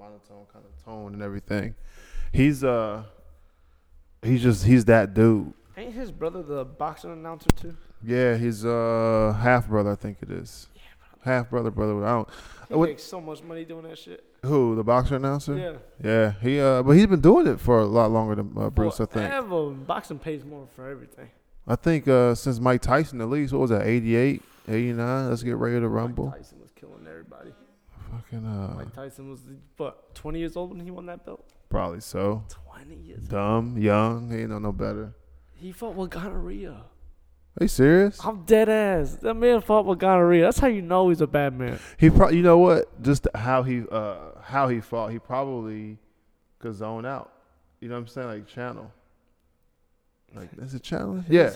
monotone kind of tone and everything. He's uh, he's just he's that dude. Ain't his brother the boxing announcer too? Yeah, he's uh half brother, I think it is. Yeah, Half brother, brother. I don't. He What- makes so much money doing that shit. Who the boxer announcer? Yeah. Yeah, he uh, but he's been doing it for a lot longer than uh, Bruce. I think. Forever. Boxing pays more for everything. I think uh, since Mike Tyson, at least what was that, 88, 89? Let's get ready to rumble. Mike Tyson was killing everybody. Fucking uh, Mike Tyson was what 20 years old when he won that belt. probably so. 20 years. Dumb, young, he ain't know no better. He fought with gonorrhea. Are you serious? I'm dead ass. That man fought with gonorrhea. That's how you know he's a bad man. He probably, you know what? Just how he uh how he fought, he probably could zone out. You know what I'm saying? Like channel. Like is it channel? Yeah.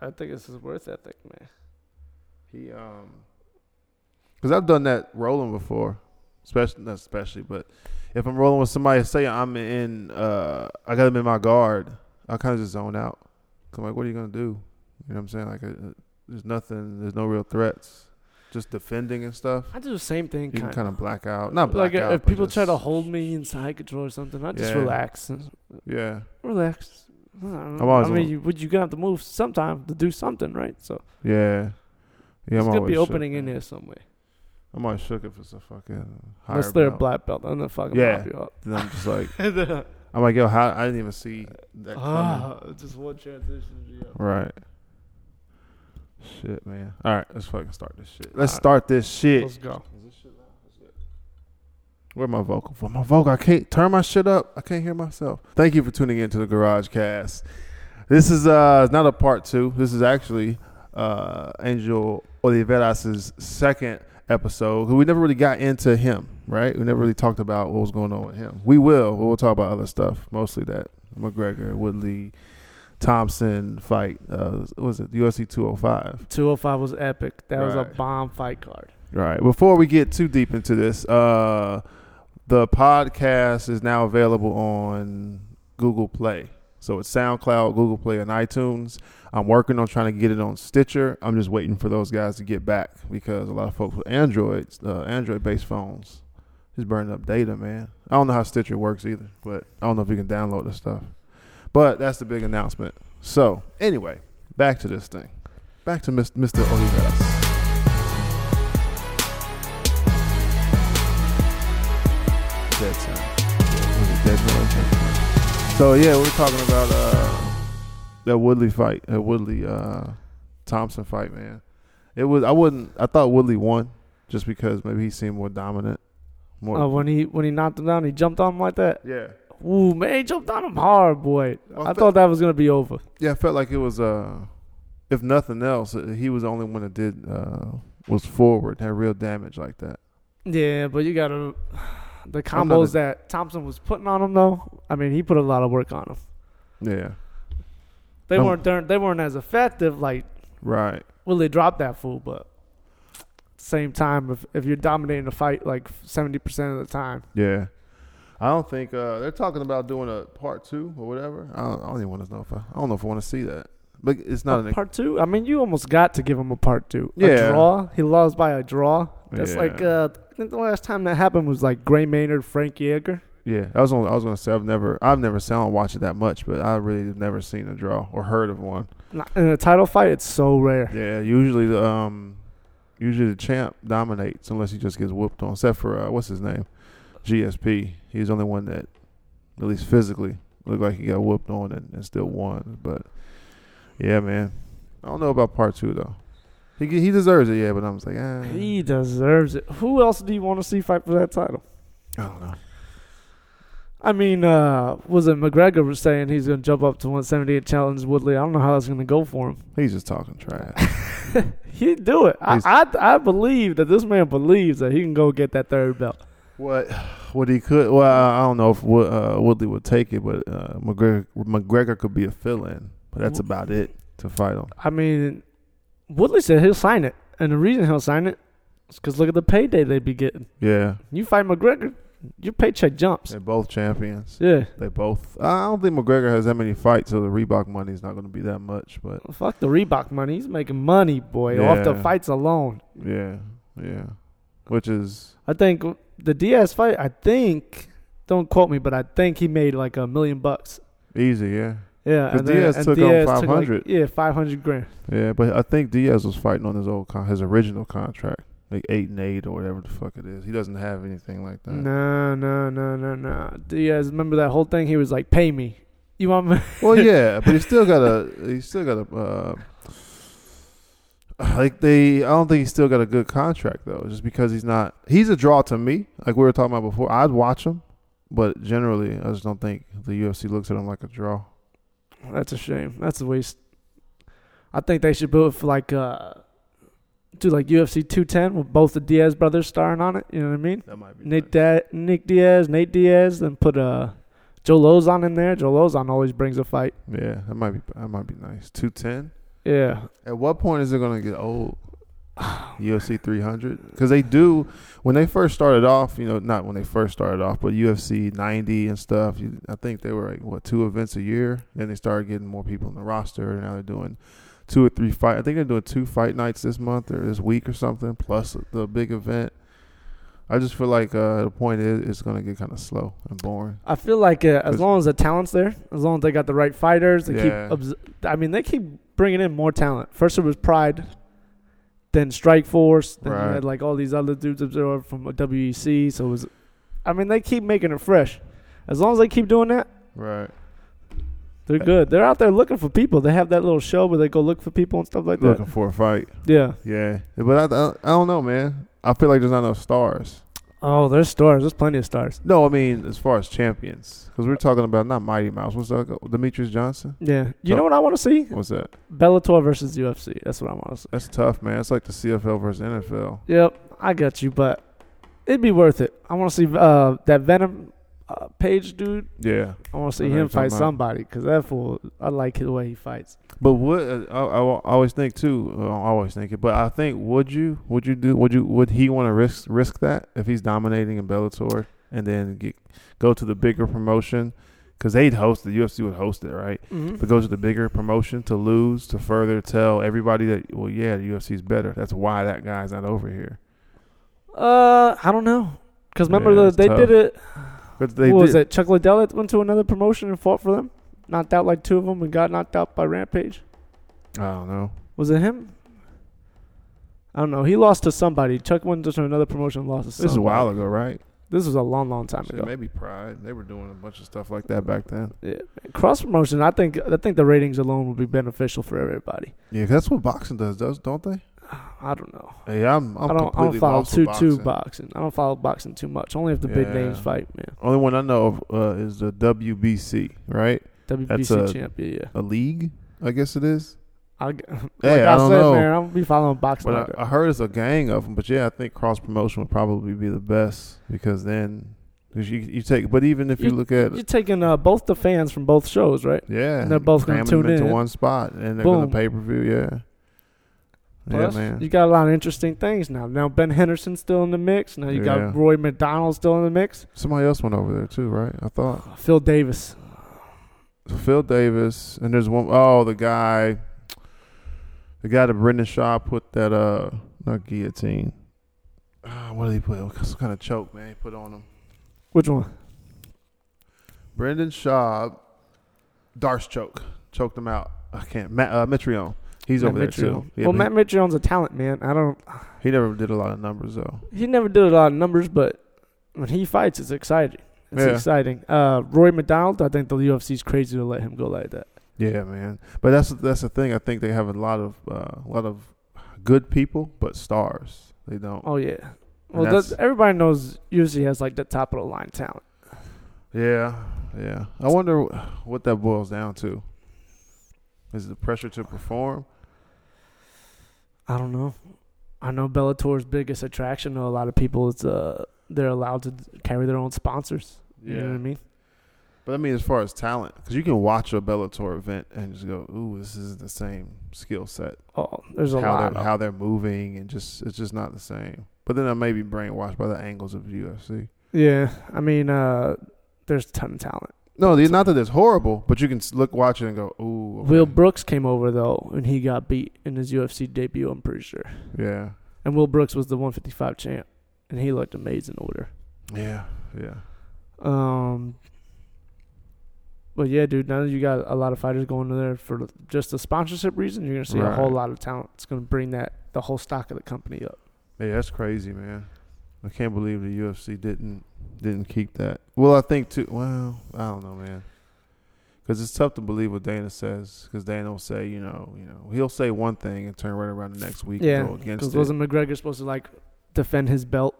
I think it's his worth ethic, man. He um, because I've done that rolling before, especially not especially, but if I'm rolling with somebody, say I'm in, uh, I got them in my guard, I kind of just zone out. I'm like, what are you gonna do? You know what I'm saying? Like, uh, there's nothing, there's no real threats, just defending and stuff. I do the same thing. You can Kind of black out, not black like out. if people try to hold me in side control or something, I just Yeah. relax. yeah, Relax. I, don't I'm always I mean, you, would you gonna have to move sometime to do something, right? So yeah, yeah. there's I'm gonna be opening in there somewhere. I'm always shook if it's a fucking higher Unless they're a belt. black belt, I'm gonna fucking Yeah. pop you up. Then I'm just like, I'm like, yo, how I didn't even see that coming. Ah, just one transition. Yeah. Right. Shit, man. All right, let's fucking start this shit. Let's All right. start this shit. Let's go. Where my vocal? For my vocal, I can't turn my shit up. I can't hear myself. Thank you for tuning in to the Garage Cast. This is uh not a part two. This is actually uh Angel Oliveras' second episode. We never really got into him, right? We never really talked about what was going on with him. We will. We'll talk about other stuff, mostly that McGregor, Woodley, Thompson fight. Uh, what was it UFC 205? 205 was epic. That was a bomb fight card. Right. Before we get too deep into this, uh, the podcast is now available on Google Play. So it's SoundCloud, Google Play, and iTunes. I'm working on trying to get it on Stitcher. I'm just waiting for those guys to get back because a lot of folks with Androids, uh, Android-based phones, is burning up data, man. I don't know how Stitcher works either, but I don't know if you can download the stuff. But that's the big announcement. So anyway, back to this thing. Back to Mr. Mr. Oliveras. Dead sound. Dead noise? So yeah, we're talking about uh, that Woodley fight, that Woodley uh, Thompson fight, man. It was I wouldn't I thought Woodley won just because maybe he seemed more dominant. More Oh, when he when he knocked him down, he jumped on him like that. yeah. Ooh, man, he jumped on him hard, boy. Well, I I thought that was gonna be over. Yeah, I felt like it was uh if nothing else, uh, he was the only one that did uh was forward, had real damage like that. Yeah, but you gotta the combos that Thompson was putting on him though. I mean, he put a lot of work on him. Yeah. They Um, weren't they weren't as effective like Right. Well, they dropped that fool, but same time, if if you're dominating the fight like seventy percent of the time, Yeah. I don't think uh, they're talking about doing a part two or whatever. I don't, I don't even want to know if I, I don't know if I want to see that, but it's not A an part two. I mean, you almost got to give him a part two. Yeah. A draw. He lost by a draw. That's Yeah. like uh, I think the last time that happened was like Gray Maynard, Frankie Edgar. yeah. I was only, I was gonna say I've never I've never seen I don't watch it that much, but I really have never seen a draw or heard of one. In a title fight, it's so rare. Yeah, usually the um usually the champ dominates unless he just gets whooped on. Except for uh, what's his name, GSP. He's the only one that at least physically looked like he got whooped on and, and still won. But yeah, man, I don't know about part two though. He he deserves it, yeah. But I'm just like, ah, He deserves it. Who else do you want to see fight for that title? I don't know. I mean, uh, was it McGregor was saying he's gonna jump up to 178 challenge Woodley? I don't know how that's gonna go for him. He's just talking trash. He'd do it. I, I I believe that this man believes that he can go get that third belt. What what he could? Well, I don't know if uh, Woodley would take it, but uh, McGregor McGregor could be a fill-in, but that's about it to fight him. I mean, Woodley said he'll sign it, and the reason he'll sign it is because look at the payday they'd be getting. Yeah, You fight McGregor, your paycheck jumps. they're both champions. Yeah, They both. I don't think McGregor has that many fights, so the Reebok money is not going to be that much. But fuck the Reebok money. He's making money, boy, off the fights alone. yeah, yeah, which is I think the Diaz fight, I think. Don't quote me, but I think he made like a million bucks. Easy, yeah, Yeah, 'Cause and Diaz and took on Diaz like- 500. yeah, five hundred grand. yeah. But I think Diaz was fighting on his old con- his original contract, like eight and eight or whatever the fuck it is. He doesn't have anything like that. No, no, no, no, no. Diaz, remember that whole thing? He was like, "Pay me." You want me? Well, yeah, but he still got a he still got a uh, like they. I don't think he's still got a good contract though, just because he's not. He's a draw to me. Like we were talking about before, I'd watch him, but generally, I just don't think the UFC looks at him like a draw. That's a shame. That's a waste. I think they should build for like uh, do like UFC 210 with both the Diaz brothers starring on it. You know what I mean? That might be Nick da- Nick Diaz, Nate Diaz, then put uh Joe Lauzon in there. Joe Lauzon always brings a fight. Yeah, that might be that might be nice. Two ten. Yeah. At what point is it gonna get old? UFC 300 because they do when they first started off. You know, not when they first started off, but UFC 90 and stuff. You, I think they were like what two events a year. Then they started getting more people in the roster. And now they're doing two or three fight. I think they're doing two fight nights this month or this week or something, plus the big event. I just feel like uh, the point is it's gonna get kind of slow and boring. I feel like uh, as long as the talent's there, as long as they got the right fighters, they Yeah. keep. Obs- I mean, they keep bringing in more talent. First it was Pride, then Strikeforce, then you had like all these other dudes absorbed from WEC. So it was, I mean, they keep making it fresh. As long as they keep doing that, Right. they're good. They're out there looking for people. They have that little show where they go look for people and stuff like that. Looking for a fight. Yeah. Yeah, but I, I, I don't know, man. I feel like there's not enough stars. Oh, there's stars. There's plenty of stars. No, I mean as far as champions, because we're talking about not Mighty Mouse. What's that? Demetrious Johnson. Yeah. You So- know what I want to see? What's that? Bellator versus UFC. That's what I want to see. That's tough, man. It's like the CFL versus NFL. Yep, I got you, but it'd be worth it. I want to see uh, that Venom uh, Page dude. Yeah, I want to see him fight somebody because that fool. I like the way he fights. but what uh, I, I, always think too. uh, I always think it, but I think would you would you do would you would he want to risk risk that if he's dominating in Bellator and then get, go to the bigger promotion because they'd host the UFC would host it right. Mm-hmm. But go to the bigger promotion to lose to further tell everybody that well yeah the UFC's better. That's why that guy's not over here. Uh, I don't know. Because remember Yeah, the, they tough. did it. But they what was did, it? Chuck Liddell that went to another promotion and fought for them. Knocked out like two of them and got knocked out by Rampage. I don't know. Was it him? I don't know. He lost to somebody. Chuck went to another promotion and lost to This is a while ago, right? This was a long, long time Shit, ago. maybe Pride. They were doing a bunch of stuff like that back then. Yeah. Cross promotion. I think. I think the ratings alone would be beneficial for everybody. Yeah, that's what boxing does, does don't they? I don't know. Hey, I'm, I'm I don't. I don't follow lost too with too boxing. boxing. I don't follow boxing too much. Only if the big names fight, man. Only one I know of uh, is the WBC, right? WBC a- champion. Yeah. A league, I guess it is. I, like Hey, I, I don't said, know. man, I'm gonna be following boxing. But like. I, I heard it's a gang of them. But yeah, I think cross promotion would probably be the best because then, cause you you take. But even if you, look at You're taking uh, both the fans from both shows, right? Yeah, And they're both gonna tune into in. one spot, and they're gonna pay per view. Yeah, Plus, yeah, man. You got a lot of interesting things now. Now Ben Henderson's still in the mix. Now you Yeah. got Rory MacDonald still in the mix. Somebody else went over there too, right? I thought Phil Davis. Phil Davis, and there's one oh the guy, the guy that Brendan Schaub put that uh not guillotine. Uh, what did he put? Some kind of choke, man. He put on him. Which one? Brendan Schaub, Darce choke, choked him out. I can't. Uh, Mitrione. He's Matt over there too. Yeah, well, Matt Mitrione's a talent, man. I don't. he, never did a lot of numbers though. He never did a lot of numbers, but when he fights, it's exciting. It's Yeah. exciting. Uh, Rory MacDonald, I think the UFC's crazy to let him go like that. Yeah, man. But that's that's the thing. I think they have a lot of uh, a lot of good people, but stars. They don't. Oh yeah. Well, that's, everybody knows UFC has like the top of the line talent. Yeah, yeah. I wonder what that boils down to. Is it the pressure to perform? I don't know. I know Bellator's biggest attraction to a lot of people is uh they're allowed to carry their own sponsors. You know what I mean? But I mean, as far as talent, because you can watch a Bellator event and just go, "Ooh, this is the same skill set." Oh, there's a how lot. they're Of, how they're moving and just it's just not the same. But then I may be brainwashed by the angles of UFC. yeah, I mean, uh, there's a ton of talent. No, the- not that it's horrible, but you can look, watch it, and go, "Ooh." okay." Will Brooks came over though, and he got beat in his UFC debut. I'm pretty sure. Yeah, And Will Brooks was the 155 champ, and he looked amazing over. Yeah, yeah. Um, but yeah, dude. Now that you got a lot of fighters going in there for just the sponsorship reason, you're gonna see a whole lot of talent. It's gonna bring that the whole stock of the company up. Yeah, that's crazy, man. I can't believe the UFC didn't didn't keep that. Well, I think too. Well, I don't know, man. Because it's tough to believe what Dana says. Because Dana will say, you know, you know, he'll say one thing and turn right around the next week Yeah, and go against because it. wasn't McGregor supposed to like defend his belt?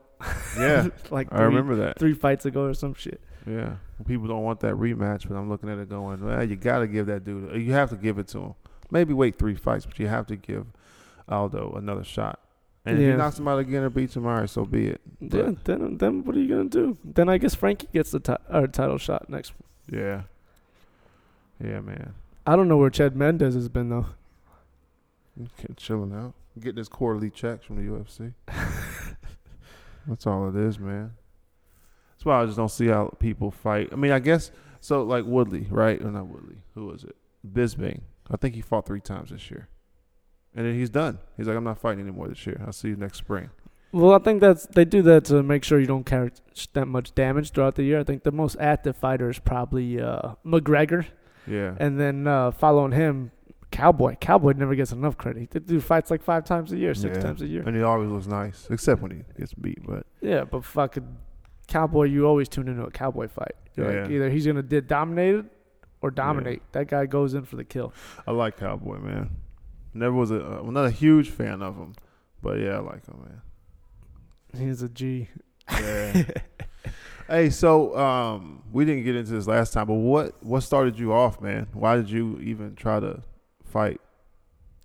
yeah, like I remember that. three fights ago or some shit. Yeah, people don't want that rematch, but I'm looking at it going, well, you got to give that dude. You have to give it to him. Maybe wait three fights, but you have to give Aldo another shot. And if Yeah. he knocks him out again or beats him, all right, so be it. But- Yeah, then then what are you gonna do? Then I guess Frankie gets the ti- or title shot next. Yeah. Yeah, man. I don't know where Chad Mendes has been though. Chilling out. Getting his quarterly checks from the UFC. That's all it is, man. That's why I just don't see how people fight. I mean, I guess so. Like Woodley, right? Or not Woodley? Who was it? Bisping. I think he fought three times this year, and then he's done. He's like, I'm not fighting anymore this year. I'll see you next spring. Well, I think that's they do that to make sure you don't carry that much damage throughout the year. I think the most active fighter is probably uh, McGregor, Yeah. and then uh, following him, Cowboy. Cowboy never gets enough credit. They do fights like five times a year, six Yeah. times a year. and he always looks nice, except when he gets beat. But Yeah, but fucking Cowboy, you always tune into a Cowboy fight. You're like Yeah. either he's gonna get dominated or dominate. That guy goes in for the kill. I like Cowboy, man. Never was a, uh, I'm not a huge fan of him, but yeah, I like him, man. He's a G. Yeah. hey, so um, we didn't get into this last time, but what what started you off, man? Why did you even try to fight?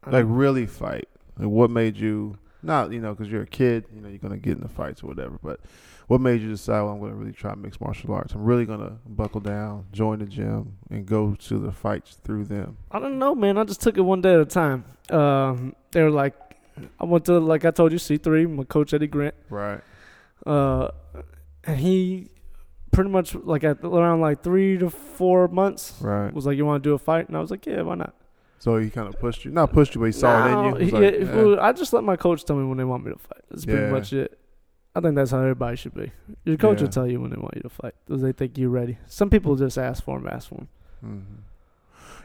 Like really fight? Like what made you not you know because you're a kid, you know you're gonna get into fights or whatever, but what made you decide well, I'm gonna really try mixed martial arts? I'm really gonna buckle down, join the gym, and go to the fights through them. I don't know, man. I just took it one day at a time. Um, they were like, I went to like I told you, C three. My coach Eddie Grant. Right. Uh, and he pretty much like at around like three to four months Right. was like, "You want to do a fight?" And I was like, "Yeah, why not?" So he kind of pushed you, not pushed you, but he saw it in you. No, He like, yeah. I just let my coach tell me when they want me to fight. That's pretty Yeah. much it. I think that's how everybody should be. Your coach Yeah. will tell you when they want you to fight because they think you're ready. Some people just ask for them, ask for him. hmm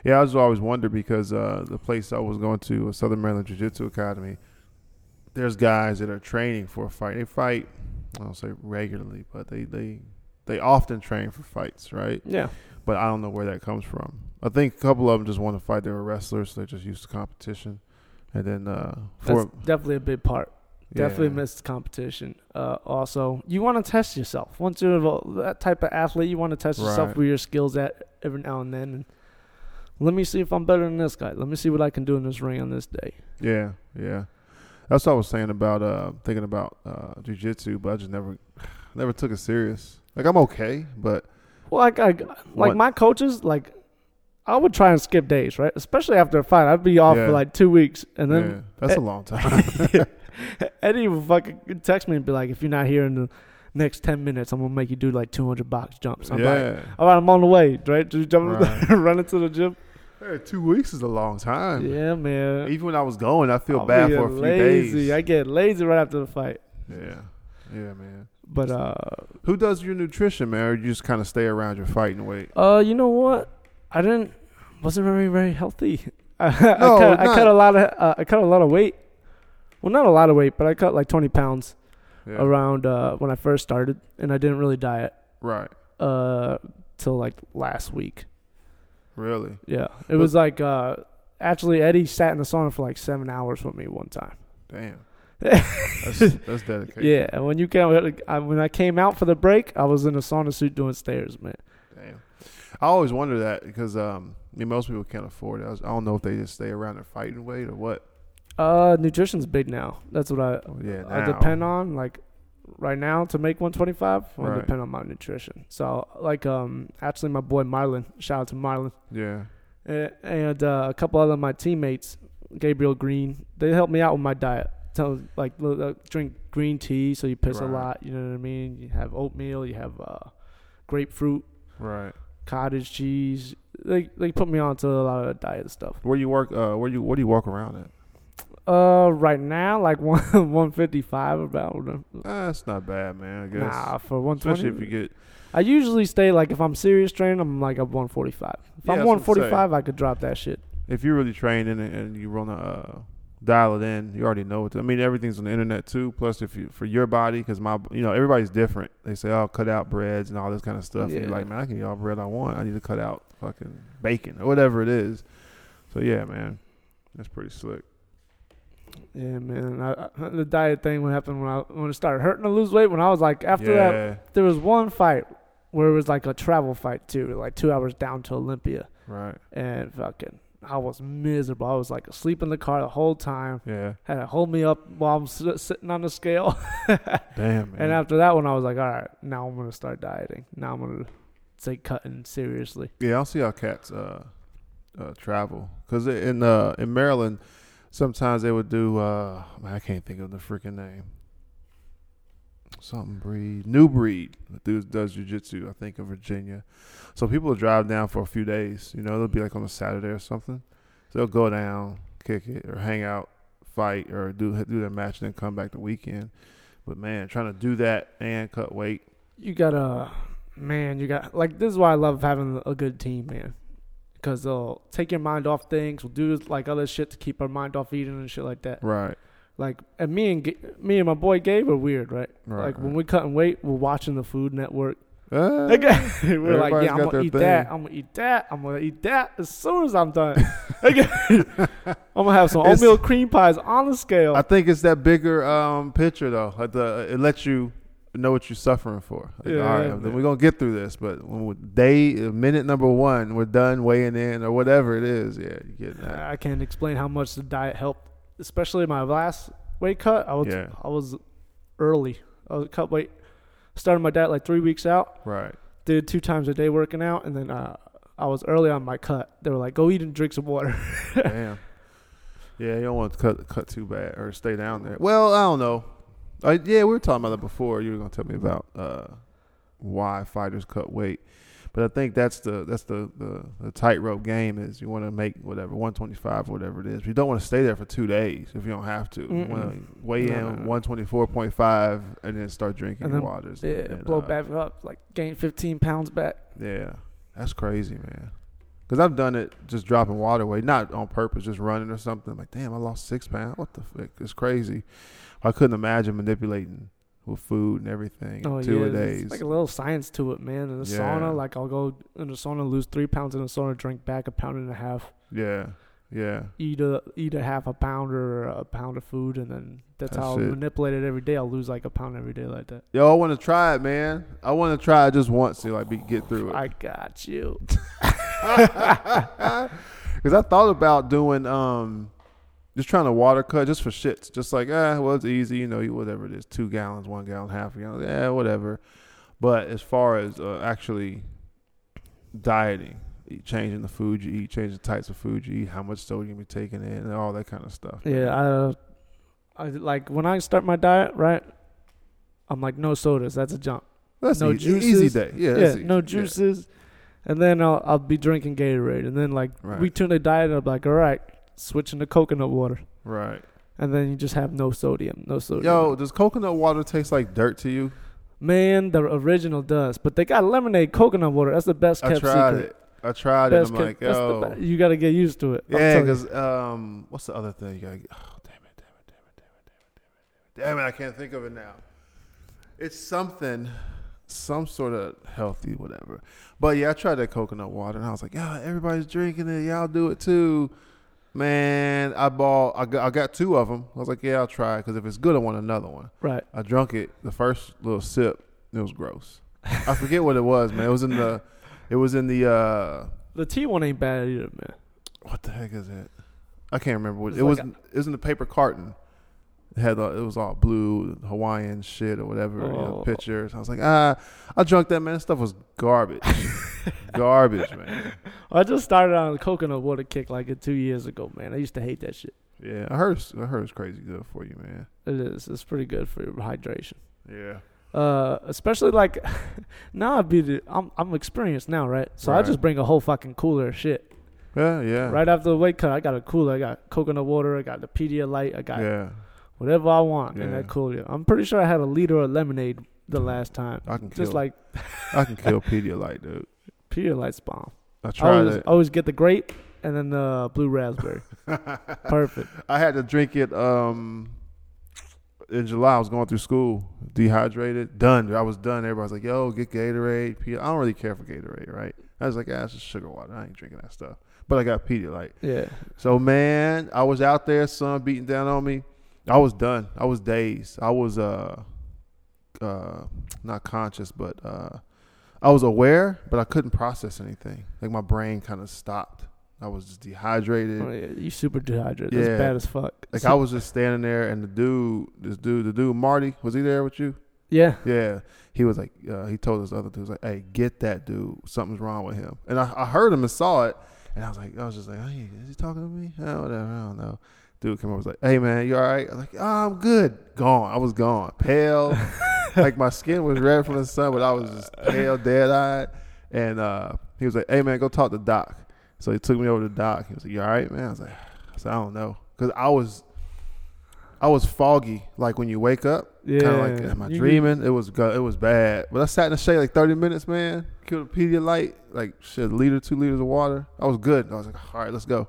Yeah, I just always wonder because uh, the place I was going to, uh, Southern Maryland Jiu Jitsu Academy, there's guys that are training for a fight. They fight, I don't say regularly, but they they they often train for fights, right? Yeah, But I don't know where that comes from. I think a couple of them just want to fight. They were wrestlers, so they're just used to competition. And then uh, that's for definitely a big part. Definitely yeah, missed competition. Uh, also, you want to test yourself. Once you're involved- that type of athlete, you want to test yourself Right. where your skills at every now and then. And let me see if I'm better than this guy. Let me see what I can do in this ring on this day. Yeah, yeah. That's what I was saying about uh, thinking about uh, jujitsu, but I just never never took it serious. Like I'm okay, but Well, like I, like What? my coaches, like I would try and skip days, right? Especially after a fight, I'd be off Yeah. for like two weeks, and yeah, then that's eh, a long time. Eddie would fucking text me and be like, "If you're not here in the next ten minutes, I'm gonna make you do like 200 box jumps." I'm like, yeah. "All right, I'm on the way." Right? Just jump, Right. running to the gym. Hey, two weeks is a long time. Yeah, man. Even when I was going, I feel I'll bad for a few lazy. days. I get lazy right after the fight. yeah, yeah, man. But uh, Who does your nutrition, man? Or you just kind of stay around your fighting weight? uh, you know what? I didn't wasn't very very healthy. I, No, I, cut, I cut a lot of uh, I cut a lot of weight. Well, not a lot of weight, but I cut like 20 pounds Yeah. around uh, when I first started, and I didn't really diet Right. uh till like last week. Really? Yeah, it was like uh, actually Eddie sat in the sauna for like seven hours with me one time. Damn. That's, that's dedication. Yeah, and when you came, I, when I came out for the break, I was in a sauna suit doing stairs, man. Damn. I always wonder that because um, I mean, most people can't afford it. I, was, I don't know if they just stay around their fighting weight or what. Uh, nutrition's big now. That's what I Oh, yeah, I depend on. Like right now, to make 125, right. I depend on my nutrition. So like um, actually my boy Marlon, shout out to Marlon, Yeah. and, and uh, a couple other of my teammates, Gabriel Green, they helped me out with my diet. Tell like drink green tea so you piss a lot. You know what I mean? You have oatmeal. You have uh, grapefruit, Right. cottage cheese. They they put me onto a lot of diet stuff. Where you work? Uh, where you? Where do you walk around at? Uh, right now, like one one fifty five about. Ah, that's not bad, man. I guess. Nah, for one Especially if you get. I usually stay like if I'm serious training, I'm like up one forty five. If Yeah, I'm one forty five, I could drop that shit. If you're really training and, you want to uh, dial it in, you already know what. To, I mean, everything's on the internet too. Plus, if you for your body, because my, you know, everybody's different. They say, "Oh, cut out breads and all this kind of stuff." And you're Yeah. like, man, I can eat all bread I want. I need to cut out fucking bacon or whatever it is. So yeah, man, that's pretty slick. Yeah, man. I, I, the diet thing what happened when I when it started hurting to lose weight. When I was like after that, there was one fight where it was like a travel fight too, like two hours down to Olympia, right. and fucking. I was miserable. I was like asleep in the car the whole time. Yeah, Had to hold me up while I'm sit- sitting on the scale. damn, man. And after that one, I was like, all right, now I'm gonna start dieting. Now I'm gonna take cutting seriously. Yeah, I'll see how cats uh, uh, travel because in uh, in Maryland, sometimes they would do. Uh, I can't think of the freaking name. Something breed, new breed. The dude does jujitsu. I think in Virginia. So people will drive down for a few days. You know, it'll be like on a Saturday or something. So they'll go down, kick it, or hang out, fight, or do do their match, and then come back the weekend. But man, trying to do that and cut weight. You gotta, man. You got like this is why I love having a good team, man. Because they'll take your mind off things. We'll do like other shit to keep our mind off eating and shit like that. Right. Like and me and me and my boy Gabe are weird, right? Right. like when we cutting weight, we're watching the Food Network. Uh, Like, we're like, yeah, I'm gonna eat thing. that. I'm gonna eat that. I'm gonna eat that as soon as I'm done. I'm gonna have some It's- oatmeal cream pies on the scale. I think it's that bigger um, picture though. Like the, it lets you know what you're suffering for. Like, Yeah, all right, yeah, then we're gonna get through this. But when day minute number one, we're done weighing in or whatever it is. Yeah, you get that. I can't explain how much the diet helped, especially my last weight cut. I was Yeah. I was early. I was cut weight. Started my diet like three weeks out. Right. Did two times a day working out, and then uh, I was early on my cut. They were like, "Go eat and drink some water." Damn. Yeah, you don't want to cut cut too bad or stay down there. Well, I don't know. I, yeah, we were talking about that before. You were gonna tell me about uh, why fighters cut weight, but I think that's the that's the the, the tightrope game is you want to make whatever 125 or whatever it is. You don't want to stay there for two days if you don't have to. You want to weigh No, in no, no. 124.5 and then start drinking And then- waters. yeah, and, blow uh, back up, like gain 15 pounds back. yeah, that's crazy, man. Because I've done it just dropping water weight, not on purpose, just running or something. I'm like, damn, I lost six pounds. What the fuck? It's crazy. I couldn't imagine manipulating with food and everything Oh in two yeah, a it's days. like a little science to it, man. In the Yeah. sauna, like I'll go in the sauna, lose three pounds in the sauna, drink back a pound and a half. yeah, yeah, eat a eat a half a pound or a pound of food, and then that's, That's how I manipulate it every day. I'll lose like a pound every day like that. Yo, I want to try it, man. I want to try it just once to like be, get through it. I got you. Because I thought about doing um, just trying to water cut just for shits, just like ah, well, it's easy, you know, you whatever it is, two gallons, one gallon, half a gallon, yeah, whatever. But as far as uh, actually dieting, changing the food you eat, changing the types of food you eat, how much sodium you're taking in, and all that kind of stuff. man. Yeah, I, uh, I like when I start my diet, right? I'm like no sodas. That's a jump. that's no easy, easy juices. day. Yeah, Yeah, easy. no Yeah. And then I'll I'll be drinking Gatorade, and then like Right. week two the diet, I'm like, all right, switching to coconut water, Right. and then you just have no sodium, no sodium. Yo, does coconut water taste like dirt to you? man, the original does, but they got lemonade coconut water. That's the best I tried secret. it. I tried Best it. I'm kept- like, yo. you got to get used to it. Yeah, because um, what's the other thing? You gotta, oh, damn it, damn it, damn it, damn it, damn it, damn it, damn it! I can't think of it now. It's something, some sort of healthy, whatever. But yeah, I tried that coconut water, and I was like, yeah, everybody's drinking it. Yeah, I'll do it too. Man, I bought, I got, I got two of them. I was like, yeah, I'll try it because if it's good, I want another one. right. I drunk it. The first little sip, it was gross. I forget what it was, man. It was in the, it was in the. uh The tea one ain't bad either, man. what the heck is it? I can't remember what It's it was. like it was in the paper carton. It had uh, it was all blue Hawaiian shit or whatever you know, Oh. pictures. I was like, ah, I drunk that man. That stuff was garbage, garbage, man. I just started on the coconut water kick like two years ago, man. I used to hate that shit. Yeah, I heard. I heard it's crazy good for you, man. It is. It's pretty good for your hydration. Yeah, Uh, especially like now I'd be the, I'm I'm experienced now, right? So I just bring a whole fucking cooler of shit. Yeah, yeah. Right after the weight cut, I got a cooler. I got coconut water. I got the Pedialyte. I got Yeah. Whatever I want in Yeah. that cooler. I'm pretty sure I had a liter of lemonade the last time. I can kill Just like I can kill Pedialyte, dude. Pedialyte's bomb. I I tried always, it. always get the grape and then the blue raspberry. Perfect. I had to drink it um in July. I was going through school, dehydrated, done. I was done. Everybody was like, "Yo, get Gatorade." I don't really care for Gatorade, right? I was like, "Ah, it's just sugar water. I ain't drinking that stuff." But I got Pedialyte. Yeah. So man, I was out there, sun beating down on me. I was done. I was dazed. I was uh uh not conscious, but uh I was aware, but I couldn't process anything. Like my brain kind of stopped. I was just dehydrated. Oh, yeah. You super dehydrated. Yeah. That's bad as fuck. Like I was just standing there, and the dude, this dude, the dude Marty, was he there with you? Yeah. Yeah, he was like, uh, he told us other dudes like, "Hey, get that dude. Something's wrong with him." And I, I heard him and saw it, and I was like, I was just like, "Hey, is he talking to me? Oh, whatever. I don't know." Dude came over was like, "Hey, man, you all right?" I was like, "Oh, I'm good." Gone. I was gone, pale, like my skin was red from the sun, but I was just pale, dead eyed. And uh, he was like, "Hey, man, go talk to Doc." So he took me over to Doc. He was like, "You all right, man?" I was like, I, said, I don't know, because I was. I was foggy, like when you wake up. Yeah. Kind of like, am I dreaming? It was go- it was bad. But I sat in the shade like 30 minutes, man. Killed a Pedialyte, like shit, a liter, two liters of water. I was good. I was like, all right, let's go.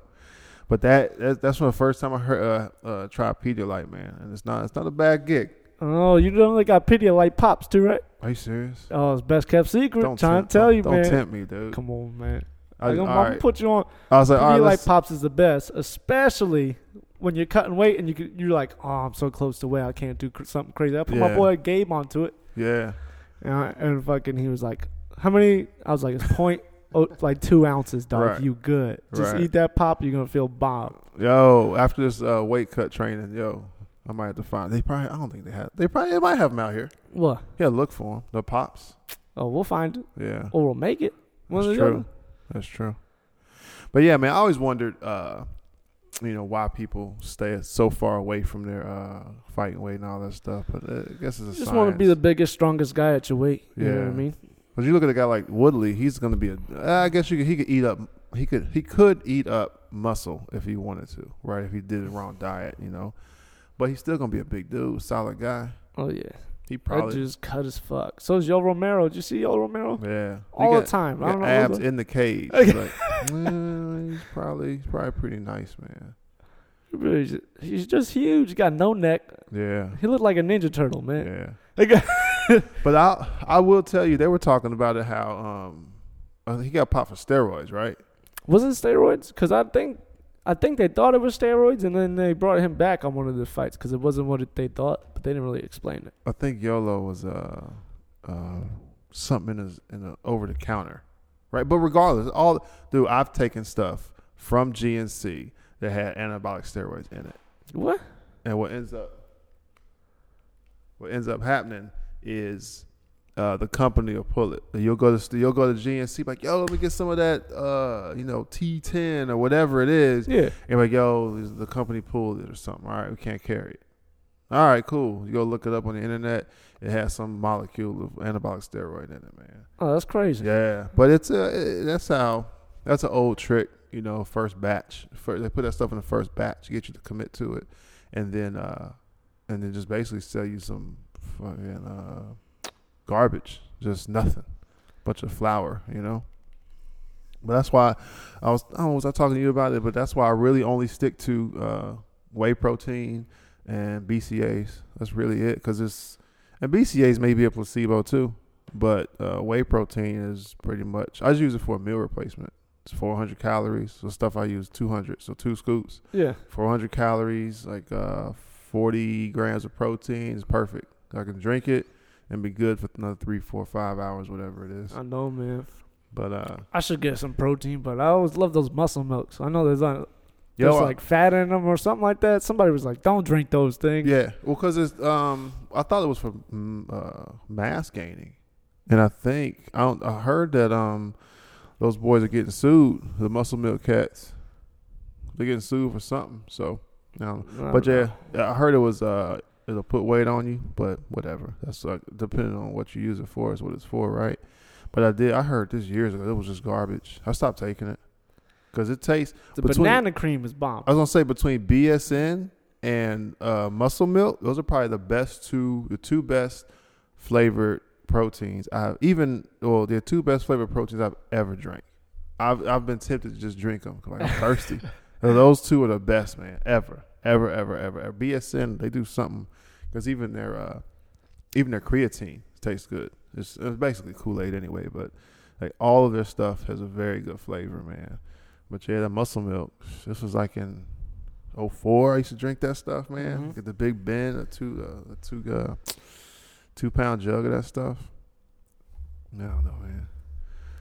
But that, that that's when the first time I heard uh, uh tried Pedialyte, man. And it's not it's not a bad gig. Oh, you don't only got Pedialyte pops too, right? Are you serious? Oh, it's best kept secret. Don't Trying tempt, to tell don't, you, don't man. tempt me, dude. Come on, man. I, I'm, all I'm gonna put you on. I was like, all right, Pedialyte let's, pops is the best, especially when you're cutting weight and you you're like, oh, I'm so close to weight, I can't do cr- something crazy. I put my boy Gabe onto it, yeah, and, I, and fucking he was like, how many? I was like, it's point oh, like two ounces, dog. Right. You good? Just Right. eat that pop, you're gonna feel bomb. yo. After this uh, weight cut training, yo, I might have to find. They probably, I don't think they have. They probably they might have them out here. What? Yeah, look for them. The pops. Oh, we'll find it, Yeah. or we'll make it. One That's true. That's true. But yeah, man, I always wondered, uh, you know, why people stay so far away from their uh, fighting weight and all that stuff. But uh, I guess it's a Just want to be the biggest, strongest guy at your weight. You know what I mean? But you look at a guy like Woodley, he's going to be a. Uh, I guess you could, he could eat up. He could he could eat up muscle if he wanted to, right? If he did the wrong diet, you know. But he's still going to be a big dude, solid guy. Oh yeah, He that probably dude's cut as fuck. So is Yoel Romero. Did you see Yoel Romero? yeah. All he the got, time. I don't got know. abs in the cage. Like, well, he's probably he's probably pretty nice, man. He really just- He's just huge. He got no neck. Yeah. He looked like a ninja turtle, man. Yeah. But I I will tell you, they were talking about it how um uh, he got popped for steroids, right? was it steroids? Because I think I think they thought it was steroids, and then they brought him back on one of the fights because it wasn't what it, they thought, but they didn't really explain it. I think Yoel was uh uh something in his in a over the counter, right? But regardless, all dude, I've taken stuff from GNC that had anabolic steroids in it, What? and what ends up what ends up happening is. Uh, the company will pull it. You'll go to you'll go to GNC like, yo, let me get some of that, uh, you know, T10 or whatever it is. Yeah. And like, yo, the company pulled it or something. All right, we can't carry it. All right, cool. You go look it up on the internet. It has some molecule of anabolic steroid in it, man. Oh, that's crazy. Yeah, but it's a that's how that's an old trick. You know, first batch. First, they put that stuff in the first batch, get you to commit to it, and then uh, and then just basically sell you some fucking uh, garbage, just nothing, bunch of flour. You know. But that's why I was I don't know was I talking to you about it, but that's why I really only stick to uh, whey protein and BCAs. That's really it, because it's and BCAs may be a placebo too, but uh, whey protein is pretty much. I just use it for a meal replacement. It's 400 calories. So stuff I use 200, so two scoops, Yeah. 400 calories, like uh, 40 grams of protein is perfect. I can drink it and be good for another three, four, five hours, whatever it is. I know, man. But uh, I should get some protein, but I always love those muscle milks. I know there's like, yo, there's I- like fat in them or something like that. Somebody was like, "Don't drink those things." Yeah, well, because it's um, I thought it was for mm, uh, mass gaining, and I think I don't, I heard that um, those boys are getting sued. The muscle milk cats, they're getting sued for something. So, um, but yeah, I heard it was uh, it'll put weight on you, but whatever. That's uh, depending on what you use it for is what it's for, right? But I did. I heard this years ago. It was just garbage. I stopped taking it. because it tastes. The Between- banana cream is bomb. I was gonna say between BSN and uh, Muscle Milk, those are probably the best two, the two best flavored proteins I've even. Well, they're two best flavored proteins I've ever drank. I've I've been tempted to just drink them because I'm thirsty. Those two are the best, man, ever, ever, ever, ever. ever. BSN they do something because even their uh, even their creatine tastes good. It's, it's basically Kool Aid anyway, but like all of their stuff has a very good flavor, man. But yeah, the muscle milk. This was like in 04. I used to drink that stuff, man. Mhm. Get the big bin, a two, uh, a two, uh, two pound jug of that stuff. I don't know, man.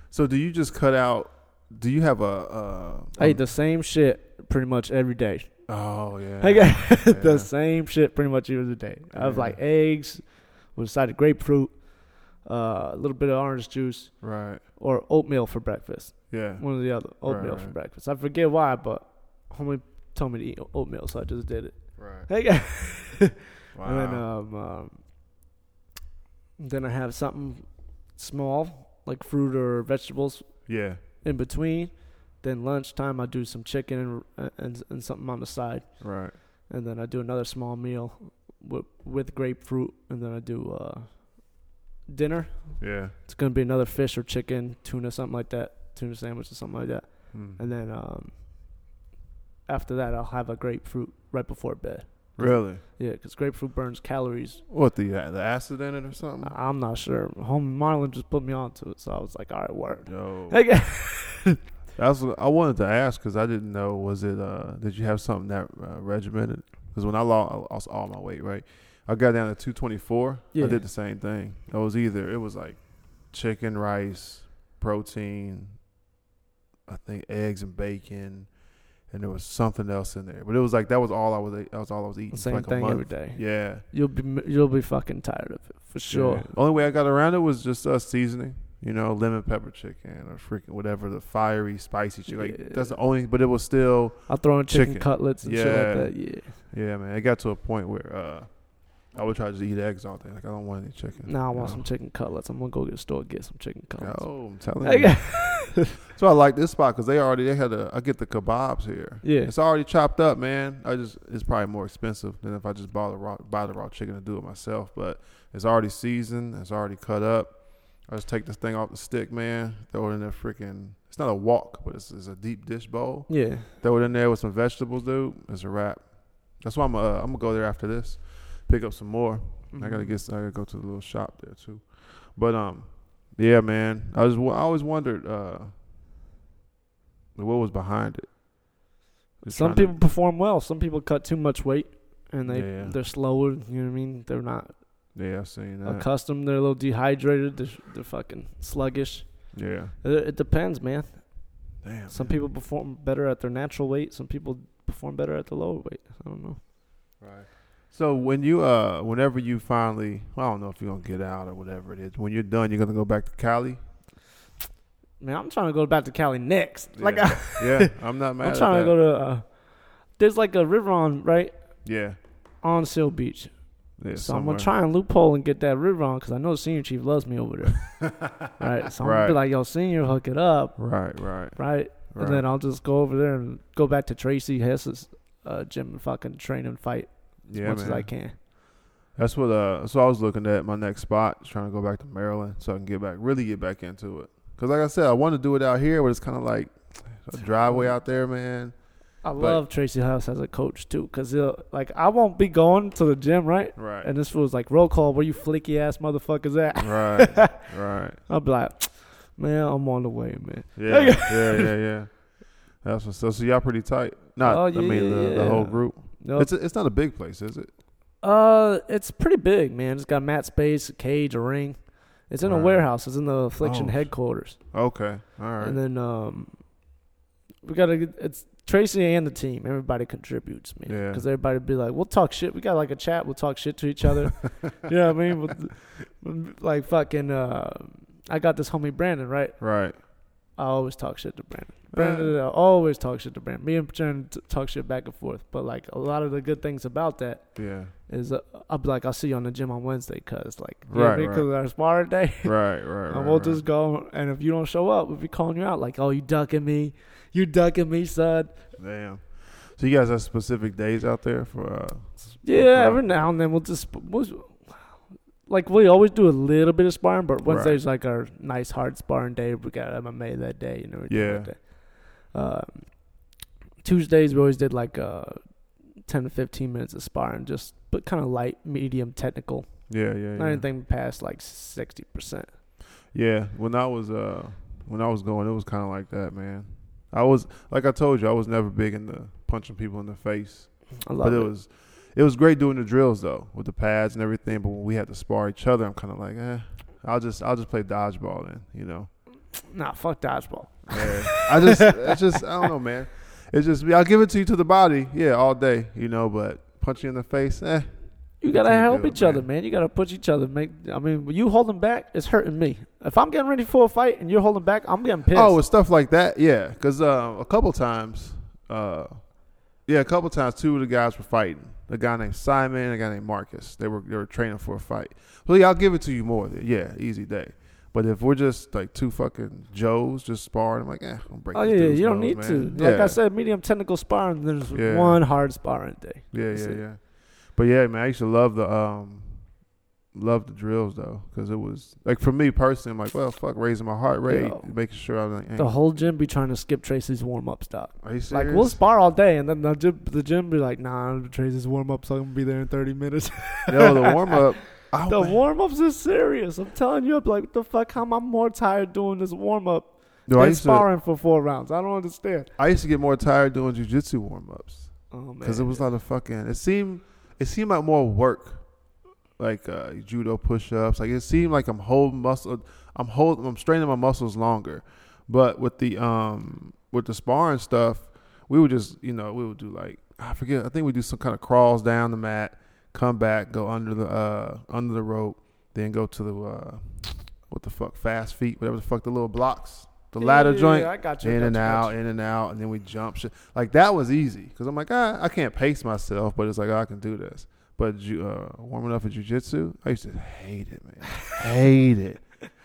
So do you just cut out? Do you have a? Uh, I eat the same shit pretty much every day. Oh yeah. I got Yeah. the same shit pretty much every day. I have Yeah. like eggs with a side of grapefruit, uh, a little bit of orange juice, Right. or oatmeal for breakfast. Yeah. One or the other. Oatmeal Right, for breakfast. I forget why, but homie told me to eat oatmeal, so I just did it. Right. Hey. Wow. And then, um, um, then I have something small, like fruit or vegetables yeah. in between. Then lunchtime, I do some chicken and, and, and something on the side. Right. And then I do another small meal with, with grapefruit. And then I do uh, dinner. Yeah. It's going to be another fish or chicken, tuna, something like that. Tuna sandwich or something like that. Hmm. And then um, after that, I'll have a grapefruit right before bed. Really? Yeah, because grapefruit burns calories What the uh, the acid in it or something? I'm not sure. Home Marlon just put me onto it, so I was like, all right, word. Yo. That's what I wanted to ask because I didn't know. Was it? uh Did you have something that uh, regimented? Because when I lost, I lost all my weight, right? I got down to 224. Yeah. I did the same thing. It was either it was like chicken, rice, protein, I think eggs and bacon, and there was something else in there. But it was like that was all I was. That was all I was eating. for Same like a thing month. every day. Yeah. You'll be you'll be fucking tired of it for sure. Yeah. Only way I got around it was just uh, seasoning. You know, lemon pepper chicken or freaking whatever the fiery, spicy chicken. Like Yeah. that's the only. But it was still. I'll throw in chicken, Chicken. cutlets and shit Yeah. like that. Yeah. Yeah, man. It got to a point where uh, I would try to just eat eggs all day. Like I don't want any chicken. Now I want know? some chicken cutlets. I'm gonna go get the store get some chicken cutlets. Oh, I'm telling you. So I like this spot because they already they had a. I get the kebabs here. Yeah. It's already chopped up, man. I just it's probably more expensive than if I just bought the raw buy the raw chicken and do it myself. But it's already seasoned. It's already cut up. I just take this thing off the stick, man. Throw it in there, freaking. It's not a wok, but it's, it's a deep dish bowl. yeah. Throw it in there with some vegetables, dude. It's a wrap. That's why I'm. Uh, I'm gonna go there after this. Pick up some more. I gotta Mhm. get. I gotta go to the little shop there too. But um, yeah, man. I was. I always wondered uh, what was behind it. Just Some trying to- people perform well. Some people cut too much weight and they Yeah. they're slower. You know what I mean? They're not Yeah, I've seen that. accustomed. They're a little dehydrated. They're, they're fucking sluggish. yeah. It, it depends, man. Damn. Some man. people perform better at their natural weight. Some people perform better at the lower weight. I don't know. Right. So when you uh, whenever you finally, well, I don't know if you're gonna get out or whatever it is. When you're done, you're gonna go back to Cali. Man, I'm trying to go back to Cali next. Like, yeah, yeah. I'm not mad. I'm trying to go to. Uh, there's like a river on right Yeah. on Seal Beach. Yeah. so I'm gonna try and loophole and get that river on because I know the Senior Chief loves me over there. right. So I'm gonna be like, yo, Senior, hook it up. Right. Right. Right. Right. And then I'll just go over there and go back to Tracy Hess's uh, gym and fucking train and fight as yeah, much man. as I can. That's what uh. So I was looking at my next spot, trying to go back to Maryland, so I can get back, really get back into it. Cause like I said, I want to do it out here, but it's kind of like a driveway out there, man. I But- love Tracy House as a coach too, cause he'll like I won't be going to the gym, right? Right. And this was like roll call, where you flicky ass motherfuckers at? right. right. I'll be like, man, I'm on the way, man. Yeah. yeah. Yeah. Yeah. That's what's so. So y'all pretty tight. Not. Oh, I mean the, the whole group. No, It's a, it's not a big place, is it? uh, it's pretty big, man. It's got mat space, a cage, a ring. It's in a Right. warehouse. It's in the Affliction Oh. headquarters. Okay. All right. And then um, we gotta. It's Tracy and the team. Everybody contributes, man. Yeah. Because everybody be like, we'll talk shit. We got like a chat. We'll talk shit to each other. you know what I mean? Like fucking. Uh, I got this homie Brandon, right? right. I always talk shit to Brandon. Brandon, I always talk shit to Brandon. Me and Brandon t- talk shit back and forth. But like a lot of the good things about that Yeah. is uh, I'll be like, I'll see you on the gym on Wednesday, cause like, Right, because right. our sparring day, Right, right, right. and we'll right. just go. And if you don't show up, we'll be calling you out, like, oh, you ducking me, you ducking me, son. Damn. So you guys have specific days out there for uh Yeah, Okay. every now and then we'll just we'll, like we always do a little bit of sparring, but Wednesday's like our nice hard sparring day. We got MMA that day you know. Yeah. Um, Tuesdays we always did like uh, ten to fifteen minutes of sparring, just but kind of light, medium, technical. yeah, yeah, Not yeah. anything past like sixty percent. Yeah, when I was uh when I was going, it was kind of like that, man. I was like I told you, I was never big into punching people in the face, I love but it. it was it was great doing the drills though with the pads and everything. But when we had to spar each other, I'm kind of like, eh, I'll just I'll just play dodgeball then, you know. Nah, fuck dodgeball. Yeah. I just it's just I don't know, man. It's just I'll give it to you to the body, yeah, all day, you know. But punch you in the face, eh. You gotta help each other, man. You gotta push each other. Make I mean, you holding back, it's hurting me. If I'm getting ready for a fight and you're holding back, I'm getting pissed. Oh, with stuff like that, yeah. Because uh, a couple times, uh, yeah, a couple times, two of the guys were fighting. A guy named Simon and a guy named Marcus. They were they were training for a fight. So yeah, I'll give it to you more. Yeah, easy day. But if we're just like two fucking Joes just sparring, I'm like, eh, I'm breaking. Oh yeah, you don't nose, need man. to. Like Yeah. I said, medium technical sparring. There's Yeah. one hard sparring day. Yeah, That's yeah, it. yeah. But yeah, man, I used to love the um, love the drills though, because it was like for me personally, I'm like, well, fuck, raising my heart rate, Yo. making sure I'm like, The whole gym be trying to skip Tracy's warm up stuff. are you serious? Like we'll spar all day, and then the gym, the gym be like, "Nah, Tracy's warm up, so I'm gonna be there in 30 minutes." Yo, the warm up. Oh, the warm ups is serious. I'm telling you, I'm like, what the fuck? How am I more tired doing this warm up I than used to, sparring for four rounds? I don't understand. I used to get more tired doing jujitsu warm ups Oh man, because it was a lot of fucking. It seemed it seemed like more work, like uh, judo push ups. Like it seemed like I'm holding muscle. I'm holding. I'm straining my muscles longer. But with the um with the sparring stuff, we would just you know we would do like I forget. I think we do some kind of crawls down the mat, come back, go under the uh under the rope, then go to the uh what the fuck fast feet, whatever the fuck the little blocks, the Yeah, ladder yeah, joint I got you. In got and you, out, in and out, and then we jump shit. Like that was easy because I'm like, ah, I can't pace myself, but it's like oh, I can do this. But ju- uh, warming up for jujitsu, I used to hate it, man. hate it,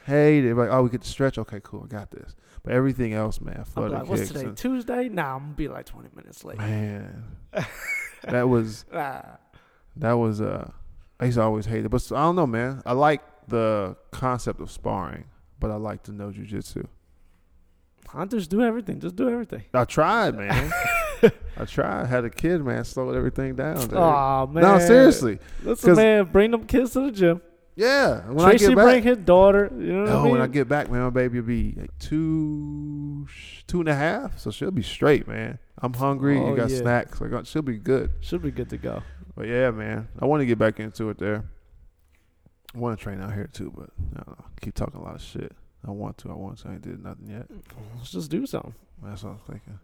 hate it. Like oh, we get to stretch. Okay, cool, I got this. But everything else, man, I'm flutter like, what's today? and- Tuesday? Nah, I'm gonna be like 20 minutes late. man, that was that was uh, I used to always hate it. But I don't know, man. I like the concept of sparring, but I like to know jujitsu. I just do everything. Just do everything. I tried, man. I tried. Had a kid, man. Slowed everything down. dude. Oh man. No, seriously. Listen, man, bring them kids to the gym. Yeah. When Tracy I get bring his daughter. You know what I mean? when I get back, man, my baby will be like two, two and a half, so she'll be straight, man. I'm hungry. Oh, you got yeah. snacks. Like uh, she'll be good. She'll be good to go. But yeah, man, I want to get back into it there. I want to train out here too, but I don't know. Keep talking a lot of shit. I want to. I want to. I ain't did nothing yet. Let's just do something. That's what I'm thinking.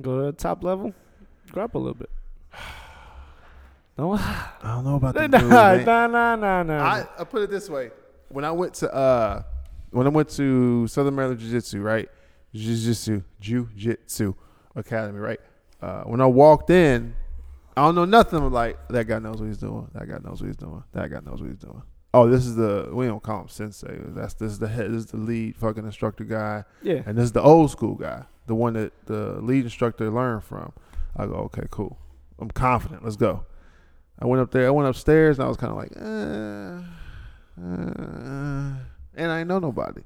Go to the top level, grab a little bit. No, I don't know about nah, the move, man. nah, nah, nah, nah. I, I put it this way: when I went to uh, when I went to Southern Maryland Jiu Jitsu, right? Jiu Jitsu, Jiu Jitsu Academy, right? Uh, when I walked in, I don't know nothing. I'm like, that guy knows what he's doing. That guy knows what he's doing. That guy knows what he's doing. Oh, this is the we don't call him sensei. That's this is the head. This is the lead fucking instructor guy, yeah, and this is the old school guy, the one that the lead instructor learned from. I go, okay, cool. I'm confident. Let's go. I went up there. I went upstairs, and I was kind of like, uh, uh, and I know nobody.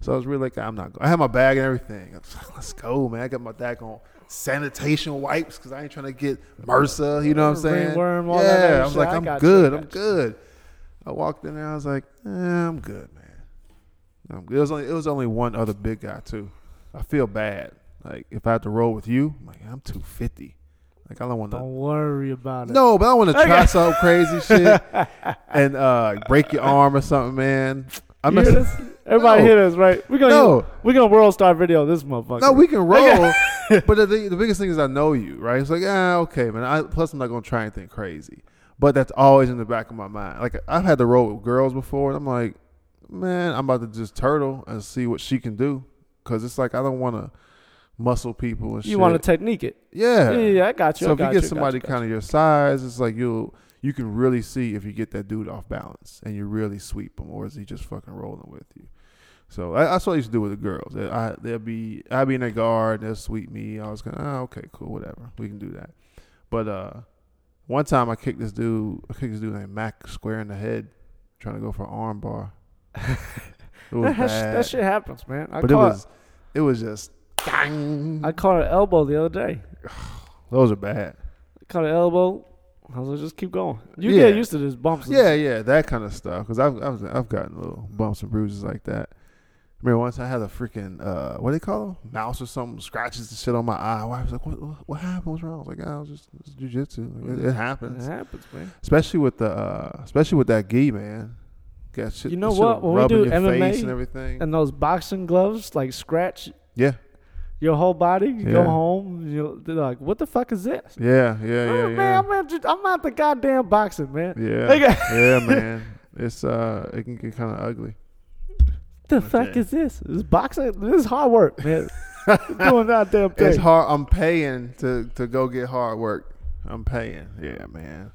So I was really like, I'm not going. I had my bag and everything. I was like, Let's go, man. I got my bag on sanitation wipes because I ain't trying to get MRSA. You know what I'm saying? Ringworm, all yeah, I was like, I'm good. I'm good. I walked in there. I was like, eh, I'm good, man. I'm good. It was only it was only one other big guy too. I feel bad. Like if I had to roll with you, I'm like I'm 250. Like I don't want to. don't worry about it. No, but I want to try Okay. some crazy shit and uh, break your arm or something, man. I hear this? Everybody No. hear this, right? We're gonna No. we're gonna world star video this motherfucker. No, we can roll. but the, the biggest thing is I know you, right? It's like, ah, okay, man. I, plus, I'm not gonna try anything crazy. But that's always in the back of my mind. Like I've had to roll with girls before, and I'm like, man, I'm about to just turtle and see what she can do, because it's like I don't want to muscle people and shit. you want to technique it? yeah. Yeah, yeah, I got you. So I if you get got somebody kind of your size, it's like you'll you can really see if you get that dude off balance and you really sweep him, or is he just fucking rolling with you? So I, that's what I used to do with the girls. I they'll be I'll be in their guard, they'll sweep me. I was kind of oh, okay, cool, whatever, we can do that. But uh, one time I kicked this dude, I kicked this dude named Mac square in the head, trying to go for an arm bar. It was that, sh- that shit happens, man. I but it was it was just dang. I caught an elbow the other day. Those are bad. I caught an elbow. I was like, just keep going. You Yeah. get used to this bumps. Yeah, yeah, that kind of stuff. Because I've, I've I've gotten little bumps and bruises like that. I remember once I had a freaking uh, what do they call them? Mouse or something scratches the shit on my eye. I was like, what what, what happened? What's wrong? I was like, it was just it's jujitsu. Like, it, it It happens, happens, man. especially with the uh, especially with that gi, man. Got shit. You know what? When we do MMA and everything. And those boxing gloves, like scratch yeah, your whole body. You Yeah. go home, you they're like, "What the fuck is this?" yeah, yeah, yeah, Oh, yeah. Man, I'm at, I'm at the goddamn boxing, man. Yeah, yeah, man. It's uh, it can get kind of ugly. The Okay. fuck is this? This boxing. This is hard work, man. Doing that damn thing. It's hard. I'm paying to to go get hard work. I'm paying. Yeah, man.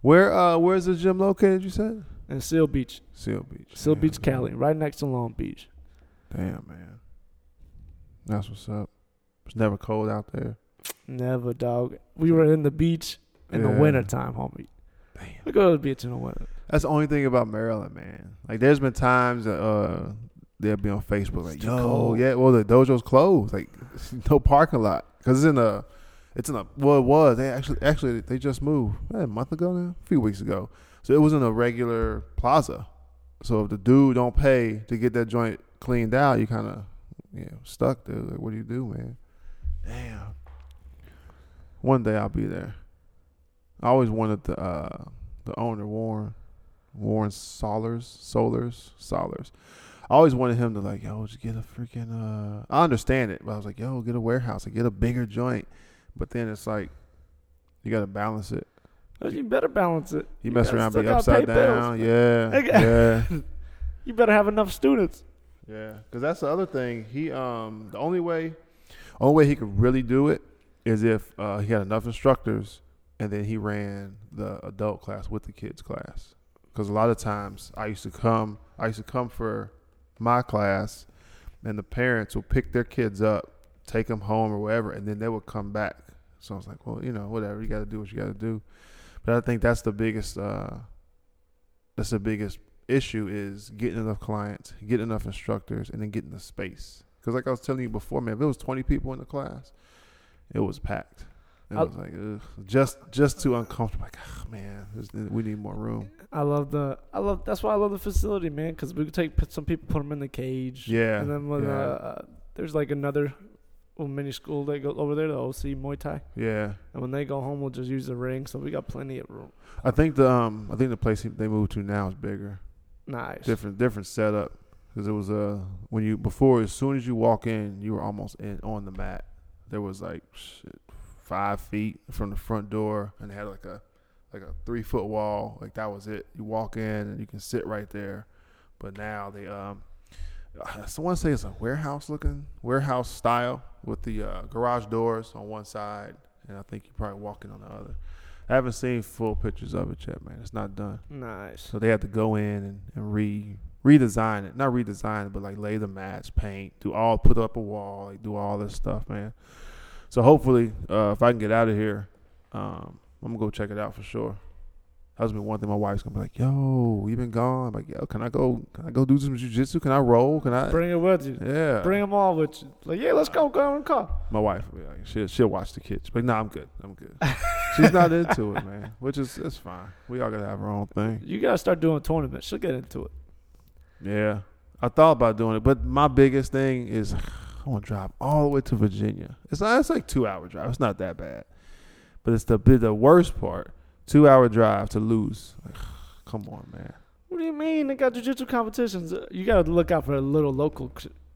Where uh, where's the gym located? You said And Seal Beach, Seal Beach. Seal Damn, Beach, man. Cali, right next to Long Beach. Damn, man. That's what's up. It's never cold out there. Never, dog. We were in the beach in the Yeah. winter time, homie. Damn. We go to the beach in the winter. That's the only thing about Maryland, man. Like, there's been times that uh, they'll be on Facebook like, "Yo, cold. yeah, well, the dojo's closed. Like, no parking lot because it's in a, it's in a. Well, it was. They actually, actually, they just moved a month ago now, a few weeks ago. So it was in a regular plaza. So if the dude don't pay to get that joint cleaned out, you kind of, you know, stuck there. Like, what do you do, man? Damn. One day I'll be there. I always wanted the uh, the owner Warren, Warren Solers, Solers, Solers. I always wanted him to like, yo, just get a freaking. Uh, I understand it, but I was like, yo, get a warehouse, and get a bigger joint. But then it's like, you got to balance it. You better balance it. You, You mess around, be upside pay bills, down. Yeah, yeah, You better have enough students. yeah. Because that's the other thing. He um, the only way, only way he could really do it is if uh, he had enough instructors, and then he ran the adult class with the kids class. Because a lot of times I used to come, I used to come for my class, and the parents will pick their kids up, take them home or wherever, and then they would come back. So I was like, well, you know, whatever, you got to do what you got to do. But I think that's the biggest, uh, that's the biggest issue is getting enough clients, getting enough instructors, and then getting the space. Because like I was telling you before, man, if it was twenty people in the class, it was packed. It I- was like ugh, just just too uncomfortable. Like, oh, man, we need more room. I love the. I love. That's why I love the facility, man. Because we could take put some people, put them in the cage. Yeah, And then when yeah. uh, there's like another little mini school that goes over there, the OC Muay Thai. Yeah, And when they go home, we'll just use the ring. So we got plenty of room. I think the um, I think the place they moved to now is bigger, Nice. different different setup. Because it was uh when you before as soon as you walk in, you were almost in on the mat. There was like shit, five feet from the front door, and they had like a like a three foot wall. Like that was it. You walk in and you can sit right there. But now they um, someone say it's a warehouse looking warehouse style with the uh, garage doors on one side, and I think you're probably walking on the other. I haven't seen full pictures of it yet, man. It's not done. Nice. So they had to go in and, and re redesign it. Not redesign it, but like lay the mats, paint, do all put up a wall, like do all this stuff, man. So hopefully, uh, if I can get out of here, um, I'm gonna go check it out for sure. That's been one thing my wife's gonna be like, "Yo, you been gone?" I'm like, "Yo, can I go? Can I go do some jujitsu? Can I roll? Can I?" Bring it with you. yeah. Bring them all with you. Like, yeah, let's go. Go in the car. my wife, will be like, she'll, she'll watch the kids, but no, I'm good. I'm good. She's not into it, man. Which is it's fine. We all gotta have our own thing. You gotta start doing tournaments. She'll get into it. Yeah, I thought about doing it, but my biggest thing is To drive all the way to Virginia. It's not. It's like two hour drive. It's not that bad, but it's the the worst part. Two hour drive to lose. Like, come on, man. What do you mean? They got jujitsu competitions. Uh, You gotta look out for little local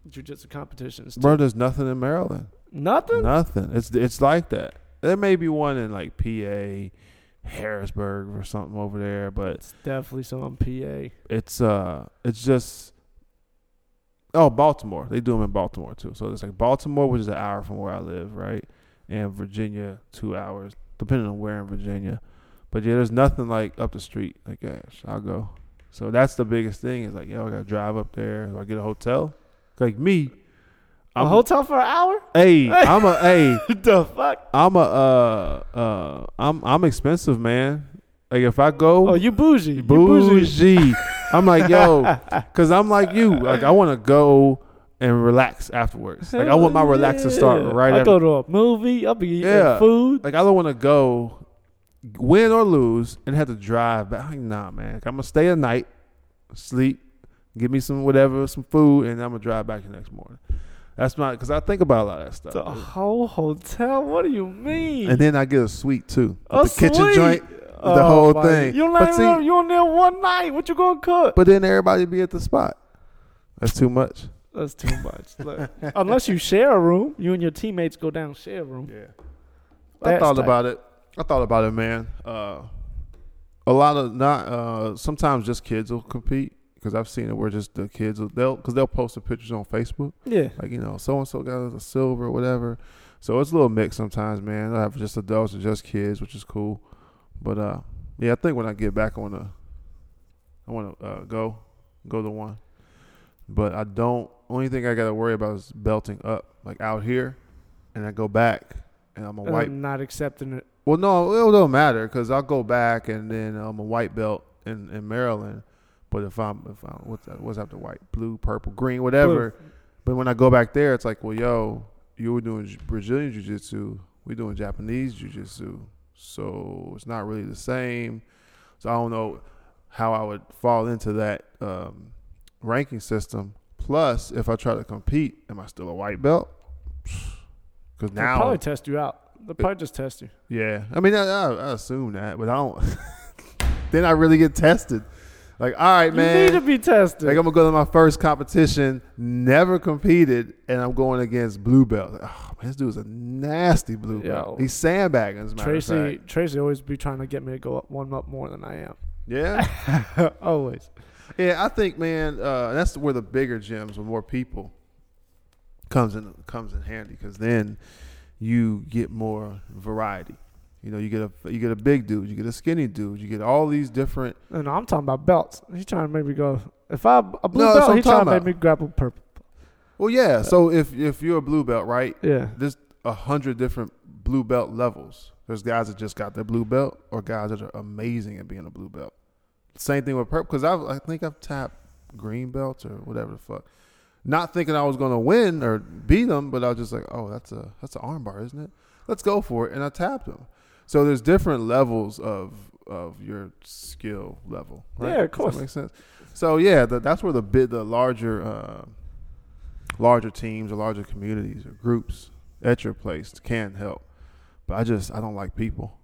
jujitsu competitions. Too. Bro, there's nothing in Maryland. Nothing. Nothing. It's it's like that. There may be one in like PA, Harrisburg or something over there, but It's definitely some PA. it's uh it's just oh Baltimore they do them in Baltimore too so it's like Baltimore which is an hour from where I live right and Virginia two hours depending on where in Virginia But yeah, there's nothing like up the street. Like, gosh, I'll go. So that's the biggest thing is like, yo, I gotta drive up there. Do I get a hotel? Like me, A I'm hotel for an hour? Hey, I'm a hey, What the fuck? I'm a uh uh I'm I'm expensive, man. Like if I go Oh, you bougie. You bougie. bougie, I'm like yo, cause I'm like you. Like I want to go and relax afterwards. Like I want my relax to start Yeah. right I after. go to a movie. I'll be eating Yeah. food. Like I don't want to go, win or lose, and have to drive back. Like, nah, man. Like, I'm gonna stay a night, sleep, give me some whatever, some food, and I'm gonna drive back the next morning. That's not because I think about a lot of that stuff. The whole hotel? What do you mean? And then I get a suite too. A the kitchen suite? joint. Oh, the whole my- thing. You But let see- you on there one night. What you gonna cook? But then everybody be at the spot. That's too much. That's too much. Look, unless you share a room, you and your teammates go down and share a room. Yeah. I That's thought tight. about it. I thought about it, man. Uh, a lot of not. Uh, sometimes just kids will compete because I've seen it where just the kids will they'll because they'll post the pictures on Facebook. Yeah. Like you know, so and so got a silver or whatever. So it's a little mix sometimes, man. I have just adults and just kids, which is cool. But uh, yeah, I think when I get back, I wanna, I wanna uh, go, go to one. But I don't. Only thing I gotta worry about is belting up, like out here, and I go back, and I'm a white. I'm not accepting it. Well, no, it don't matter because I'll go back, and then I'm a white belt in, in Maryland. But if I'm if I'm what's that, what's after white, blue, purple, green, whatever. But when I go back there, it's like, well, yo, you were doing Brazilian jiu jitsu, we doing Japanese jiu jitsu, so it's not really the same. So I don't know how I would fall into that um, ranking system. Plus, if I try to compete, am I still a white belt? Because now They'll probably test you out. They'll probably just test you. yeah, I mean, I, I, I assume that, but I don't. then I really get tested. Like, all right, man. You need to be tested. Like I'm gonna go to my first competition, never competed, and I'm going against blue belt. Like, oh man, this dude's a nasty blue Yo. belt. He's sandbagging. As a matter of Tracy. Tracy always be trying to get me to go up one up more than I am. Yeah, always. yeah. I think, man, uh, that's where the bigger gyms with more people comes in comes in handy because then you get more variety. You know, you get a you get a big dude, you get a skinny dude, you get all these different. No, no, I'm talking about belts. He's trying to make me go. If I a blue No, belt, he's trying to make me grapple purple. Well, yeah. So if if you're a blue belt, right? Yeah. there's a hundred different blue belt levels. There's guys that just got their blue belt, or guys that are amazing at being a blue belt. Same thing with purple, because I I think I've tapped green belts or whatever the fuck. Not thinking I was gonna win or beat them, but I was just like, oh, that's a that's an armbar, isn't it? Let's go for it, and I tapped them. So there's different levels of of your skill level. Right? Yeah, of course. that make sense. So yeah, the, that's where the bit the larger uh, larger teams or larger communities or groups at your place can help. But I just I don't like people.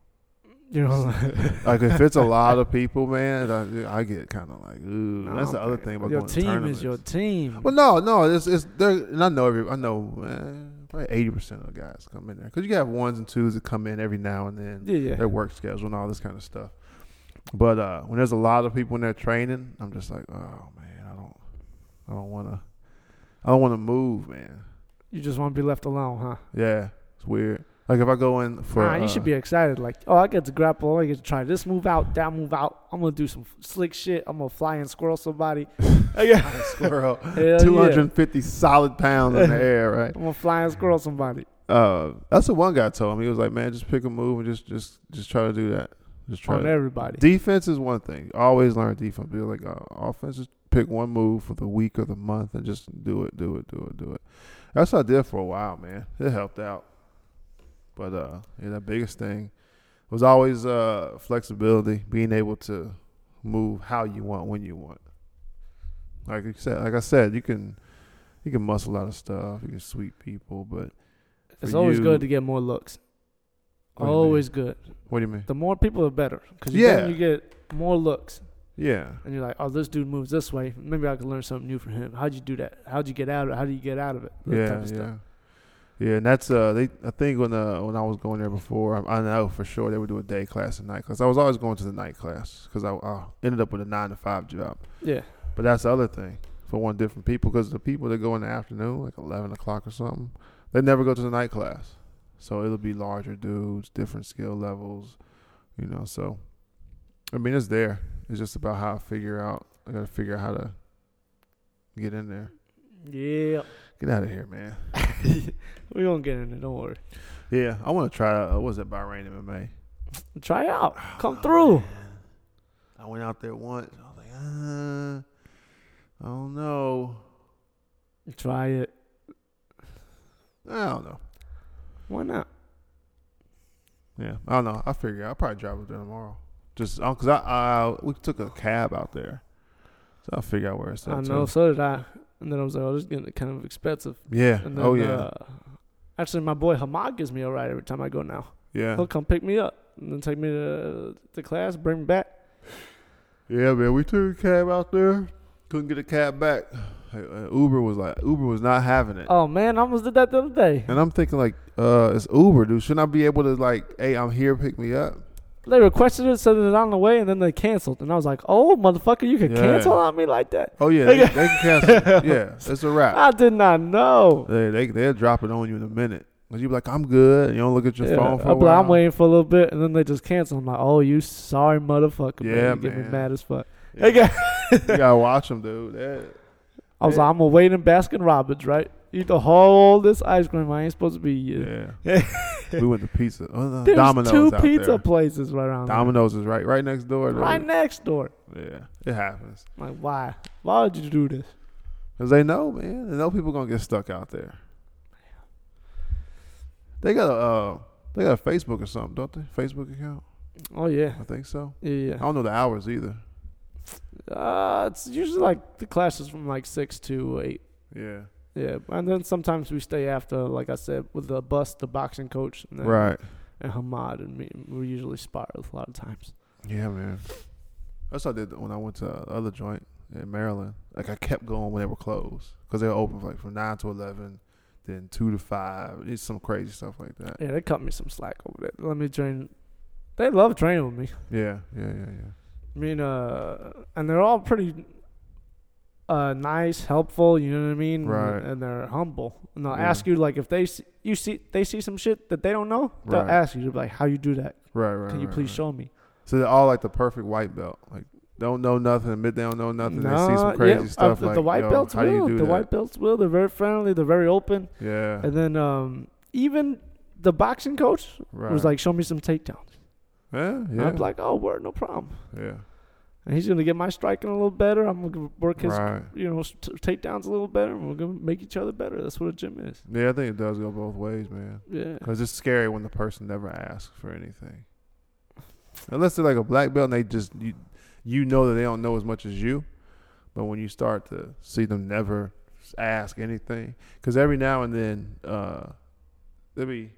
You know, Like if it's a lot of people, man, I, I get kind of like, ooh. that's the other thing about your going to team is your team. Well, no, no, it's it's there, and I know every I know man, probably eighty percent of the guys come in there because you have ones and twos that come in every now and then. yeah, yeah. Their work schedule and all this kind of stuff. But uh, when there's a lot of people in there training, I'm just like, oh man, I don't, I don't want to, I don't want to move, man. You just want to be left alone, huh? Yeah, it's weird. Like if I go in for, nah, you uh, should be excited. Like, oh, I get to grapple. I get to try this move out, that move out. I'm gonna do some slick shit. I'm gonna fly and squirrel somebody. yeah. squirrel, Hell yeah. 250 solid pounds in the air, right? I'm gonna fly and squirrel somebody. Uh, that's what one guy told me. He was like, man, just pick a move and just, just, just try to do that. Just try. On to- everybody. Defense is one thing. Always learn defense. Be like, uh, offense, just pick one move for the week or the month and just do it, do it, do it, do it. That's what I did for a while, man. It helped out. But uh, yeah, the biggest thing was always uh, flexibility, being able to move how you want when you want. Like you said, like I said, you can you can muscle a lot of stuff. You can sweep people, but It's always you- good to get more looks. What do you mean? Always good. what do you mean? The more people, the better. Because Yeah. then you get more looks. Yeah, And you're like, oh, this dude moves this way. Maybe I can learn something new from him. How'd you do that? How'd you get out of it? How do you get out of it? That yeah, type of yeah. stuff. Yeah, and that's uh they I think when uh when I was going there before I, I know for sure they would do a day class and night class. I was always going to the night class because I, I ended up with a nine to five job. Yeah. But that's the other thing for one different people because the people that go in the afternoon like eleven o'clock or something they never go to the night class. So it'll be larger dudes, different skill levels, you know. So I mean, it's there. It's just about how I figure out. I gotta figure out how to get in there. Yeah. Get out of here, man. we gonna get in it. Don't worry. Yeah, I want to try. Uh, what was it Bahrain MMA? Try it out. Come through. I went out there once. I was like, uh, I don't know. Try it. I don't know. Why not? Yeah, I don't know. I figure I'll probably drive up there tomorrow. Just because I, I we took a cab out there, so I'll figure out where it's at. I know. too. So did I. And then I was like, oh, this is getting kind of expensive. Yeah. And then, oh yeah. Uh, actually, my boy Hamad gives me a ride every time I go now. yeah. He'll come pick me up and then take me to the class, bring me back. Yeah, man. We took a cab out there. Couldn't get a cab back. Uh, Uber was like Uber was not having it. Oh man, I almost did that the other day. And I'm thinking like, uh, it's Uber, dude. Shouldn't I be able to like, hey, I'm here, pick me up? They requested it, said it on the way, and then they canceled. And I was like, "Oh, motherfucker, you can Yeah. cancel on me like that." Oh yeah, they, they can cancel. yeah, it's a wrap. I did not know. They they they'll drop it on you in a minute. Cause you be like, I'm good. And you don't look at your Yeah, phone for I'll a be like, while. I'm waiting for a little bit, and then they just cancel. I'm like, "Oh, you sorry motherfucker, Yeah, man. You get me mad as fuck." Yeah. Okay. you gotta watch them, dude. That- I was Yeah. like, "I'm gonna wait in Baskin Robbins, right? Eat the whole this ice cream. I ain't supposed to be here." yeah. we went to pizza. Oh, There's Domino's two pizza there. places right around Domino's is right right next door. there. Right next door. Yeah, it happens. Like, why? Why would you do this? Cause they know, man. They know people gonna get stuck out there. They got a uh, they got a Facebook or something, don't they? Facebook account. Oh yeah, I think so. yeah, yeah. I don't know the hours either. Uh, it's usually like the classes from like six to eight. Yeah. Yeah, and then sometimes we stay after, like I said, with the bus, the boxing coach, and then, Right. and Hamad and me. We usually spar a lot of times. Yeah, man. That's what I did when I went to the other joint in Maryland. Like I kept going when they were closed because they were open like from nine to eleven, then two to five. It's some crazy stuff like that. Yeah, they cut me some slack over there. Let me train. They love training with me. Yeah, yeah, yeah, yeah. I mean, uh, and they're all pretty uh, nice, helpful. You know what I mean? Right. And they're humble. And they'll Yeah. ask you like if they see, you see they see some shit that they don't know, they'll Right. ask you to be like, "How you do that? Right, right. Can you right, please right. show me?" So they're all like the perfect white belt. Like don't know nothing, admit they don't know nothing. they see Nah, some crazy yeah, stuff. uh, like the white Yo, belts how do you will. the that? white belts will. They're very friendly. They're very open. Yeah, And then um, even the boxing coach was like, "Show me some takedowns." yeah, And yeah, I'm like, "Oh, word, no problem." yeah. And he's gonna get my striking a little better. I'm gonna work his, Right. you know, t- takedowns a little better. and We're gonna make each other better. That's what a gym is. Yeah, I think it does go both ways, man. Yeah. Because it's scary when the person never asks for anything. Unless they're like a black belt and they just you, you know that they don't know as much as you. But when you start to see them never ask anything, because every now and then uh, there'll be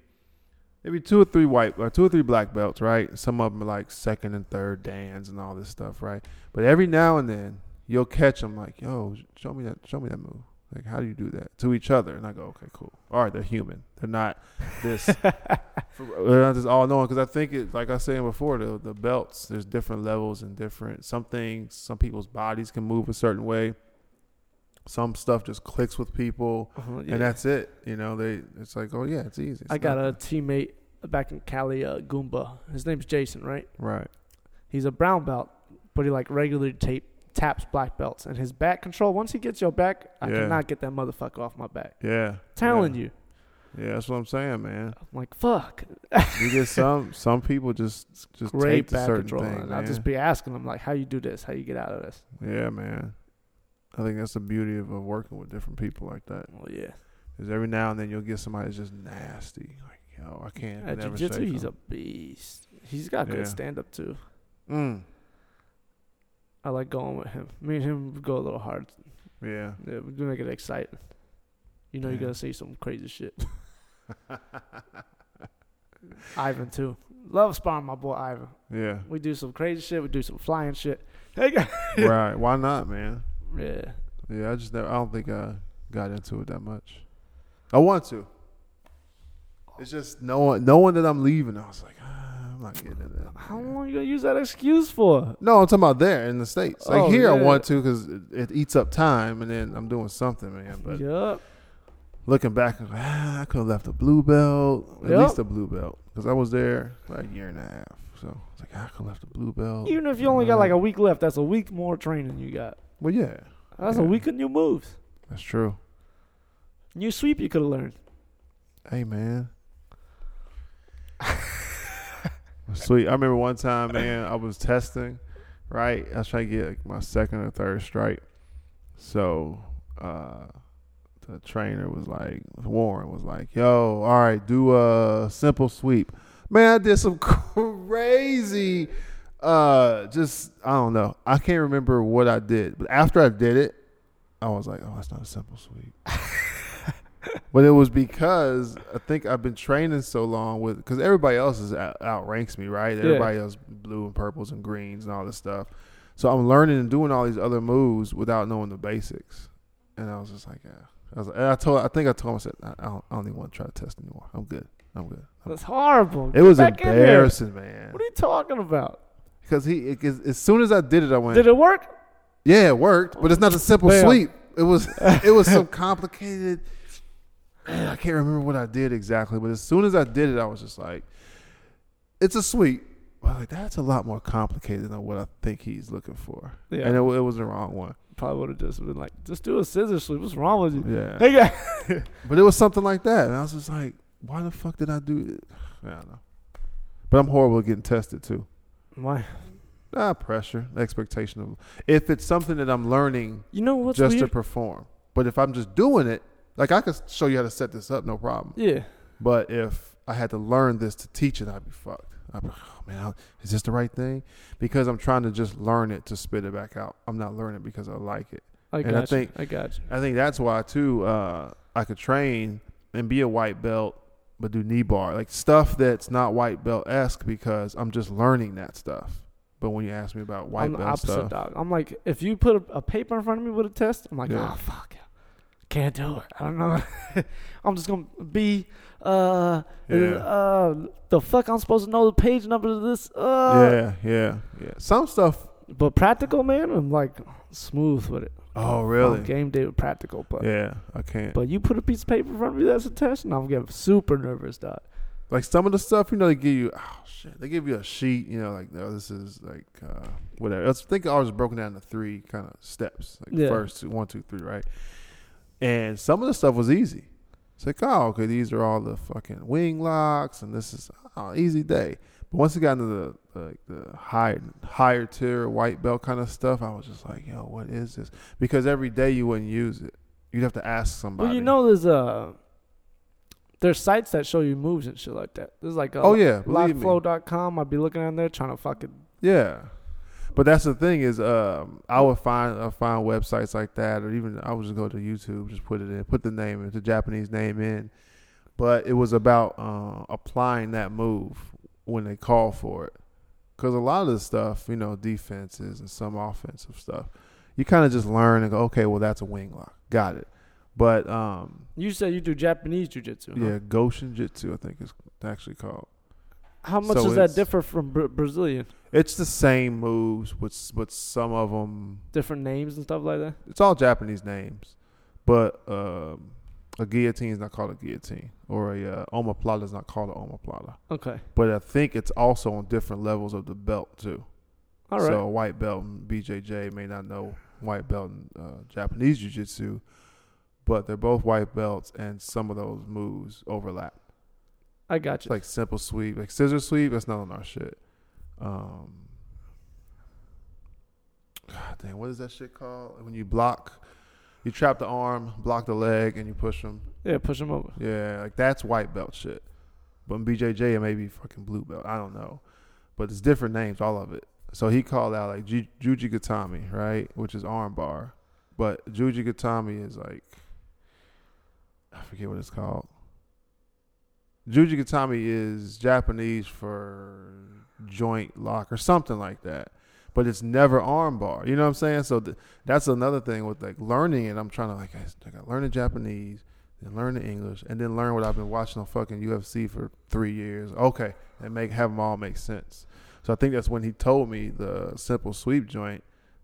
maybe two or three white or two or three black belts, right? Some of them are like second and third dans and all this stuff, right? But every now and then you'll catch them like, "Yo, show me that, show me that move." Like, how do you do that to each other? And I go, "Okay, cool. All right, they're human. They're not this." they're not just all knowing because I think it, like I was saying before, the the belts there's different levels and different some things. Some people's bodies can move a certain way. Some stuff just clicks with people, Uh-huh, yeah. and that's it. You know, they it's like, oh yeah, it's easy. It's I got a teammate back in Cali, uh, Goomba. His name's Jason, right? right. He's a brown belt, but he like regularly tape taps black belts. And his back control, once he gets your back, I Yeah. cannot get that motherfucker off my back. Yeah, Telling yeah. you, Yeah, that's what I'm saying, man. I'm like, fuck. You get some some people just just Great tape back certain control. things, and I'll just be asking them like, how you do this? How you get out of this? yeah, man. I think that's the beauty of, of working with different people like that. Well, yeah. Is every now and then you'll get somebody that's just nasty. Like, yo, I can't At never jiu-jitsu, say he's a beast. He's got Yeah. good stand up too. Mm. I like going with him. Me and him go a little hard. Yeah. Yeah, we do make it exciting. You know, you're gonna see some crazy shit. Ivan too. Love sparring my boy Ivan. Yeah. We do some crazy shit. We do some flying shit. Hey, guys. right. Why not, man? Yeah. Yeah, I just never, I don't think I got into it that much. I want to. It's just knowing knowing that I'm leaving. I was like, ah, I'm not getting into that. How man." long you gonna use that excuse for? No, I'm talking about there in the states. Like Oh, here, I yeah. want to because it, it eats up time, and then I'm doing something, man. But Yup. looking back, I'm like, ah, I could have left a blue belt, at Yep. least a blue belt, because I was there for a year and a half. So it's like I could have left the blue belt. Even if you only got like a week left, that's a week more training you got. Well, yeah, That's a Yeah. week of new moves. that's true. New sweep you could have learned. Hey man. Sweet. I remember one time, man, I was testing, right? I was trying to get like, my second or third strike. So uh the trainer was like Warren was like, yo, all right, do a simple sweep. Man, I did some crazy uh just I don't know. I can't remember what I did. But after I did it, I was like, oh, that's not a simple sweep. But it was because I think I've been training so long with because everybody else is out, outranks me, right? Yeah. Everybody else blue and purples and greens and all this stuff. So I'm learning and doing all these other moves without knowing the basics. And I was just like, yeah. I was, and I told, I think I told him, I said, I don't, I don't even want to try to test anymore. I'm good. I'm good. I'm- That's horrible. it Get was back in there. embarrassing, man. What are you talking about? Because he, it, as soon as I did it, I went, Did it work? yeah, it worked, but it's not a simple Bam. sweep. It was it was some complicated. Man, I can't remember what I did exactly, but as soon as I did it, I was just like, "It's a sweep." But like that's a lot more complicated than what I think he's looking for, Yeah. and it, it was the wrong one. Probably would have just been like, just do a scissor sweep. What's wrong with you? Yeah, Hey, guy. but it was something like that, and I was just like, "Why the fuck did I do it?" I don't know. But I'm horrible at getting tested too. Why? Ah, pressure, expectation of if it's something that I'm learning You know what's just to perform. But if I'm just doing it, like I could show you how to set this up, no problem. yeah. But if I had to learn this to teach it, I'd be fucked. I'd be oh man, is this the right thing? Because I'm trying to just learn it to spit it back out. I'm not learning because I like it. I And got I you. think- I got you. I think that's why too. Uh, I could train and be a white belt, but do knee bar like stuff that's not white belt esque because I'm just learning that stuff. But when you ask me about white I'm the belt opposite stuff, dog. I'm like, if you put a, a paper in front of me with a test, I'm like, Yeah. oh fuck, can't do it. I don't know. I'm just gonna be uh Yeah. uh the fuck I'm supposed to know the page number of this uh yeah, yeah, yeah. Some stuff. but practical man I'm like smooth with it. Oh, On really? game day with practical, but Yeah, I can't. but you put a piece of paper in front of me that's a test, and I'm getting super nervous, dog. like some of the stuff, you know, they give you oh shit, they give you a sheet, you know, like no, this is like uh, whatever. I think ours is broken down into three kind of steps, like Yeah. first one, two, three, right? And some of the stuff was easy. It's like, oh, okay, these are all the fucking wing locks, and this is oh, easy day. But once it got into the the, the higher higher tier white belt kind of stuff, I was just like, yo, what is this? Because every day you wouldn't use it. You'd have to ask somebody. Well, you know, there's uh there's sites that show you moves and shit like that. There's like a Oh yeah, liveflow.com. I'd be looking on there trying to fucking Yeah, but that's the thing is, um, I would find I find websites like that, or even I would just go to YouTube, just put it in, put the name, the Japanese name in. But it was about uh, applying that move when they call for it, because a lot of the stuff, you know, defenses and some offensive stuff, you kind of just learn and go, okay, well that's a wing lock, got it. But um, You said you do Japanese jiu-jitsu. huh? yeah, Goshin Jitsu, I think it's actually called. How much So does that differ from Bra- Brazilian? It's the same moves, with but some of them Different names and stuff like that. it's all Japanese names, but um, a guillotine is not called a guillotine, or a uh, omoplata is not called an omoplata. Okay. But I think it's also on different levels of the belt too. All right. So a white belt in BJJ may not know white belt in uh, Japanese jiu-jitsu, but they're both white belts, and some of those moves overlap. I got It's you. like simple sweep, like scissor sweep. That's not on our shit. Um, God damn, what is that shit called? When you block, you trap the arm, block the leg, and you push them. yeah, push them over. Yeah, like that's white belt shit. But in BJJ, it may be fucking blue belt. I don't know, but it's different names, all of it. So he called out like Ju- Juji Gatame, right, which is arm bar, but Juji Gatame is like I forget what it's called. Juji Gatame is Japanese for joint lock or something like that. But it's never armbar. You know what I'm saying? So th- that's another thing with like learning it. I'm trying to like I got to learn the Japanese, then learn the English, and then learn what I've been watching on fucking UFC for three years. Okay, and make have them all make sense. So I think that's when he told me the simple sweep joint.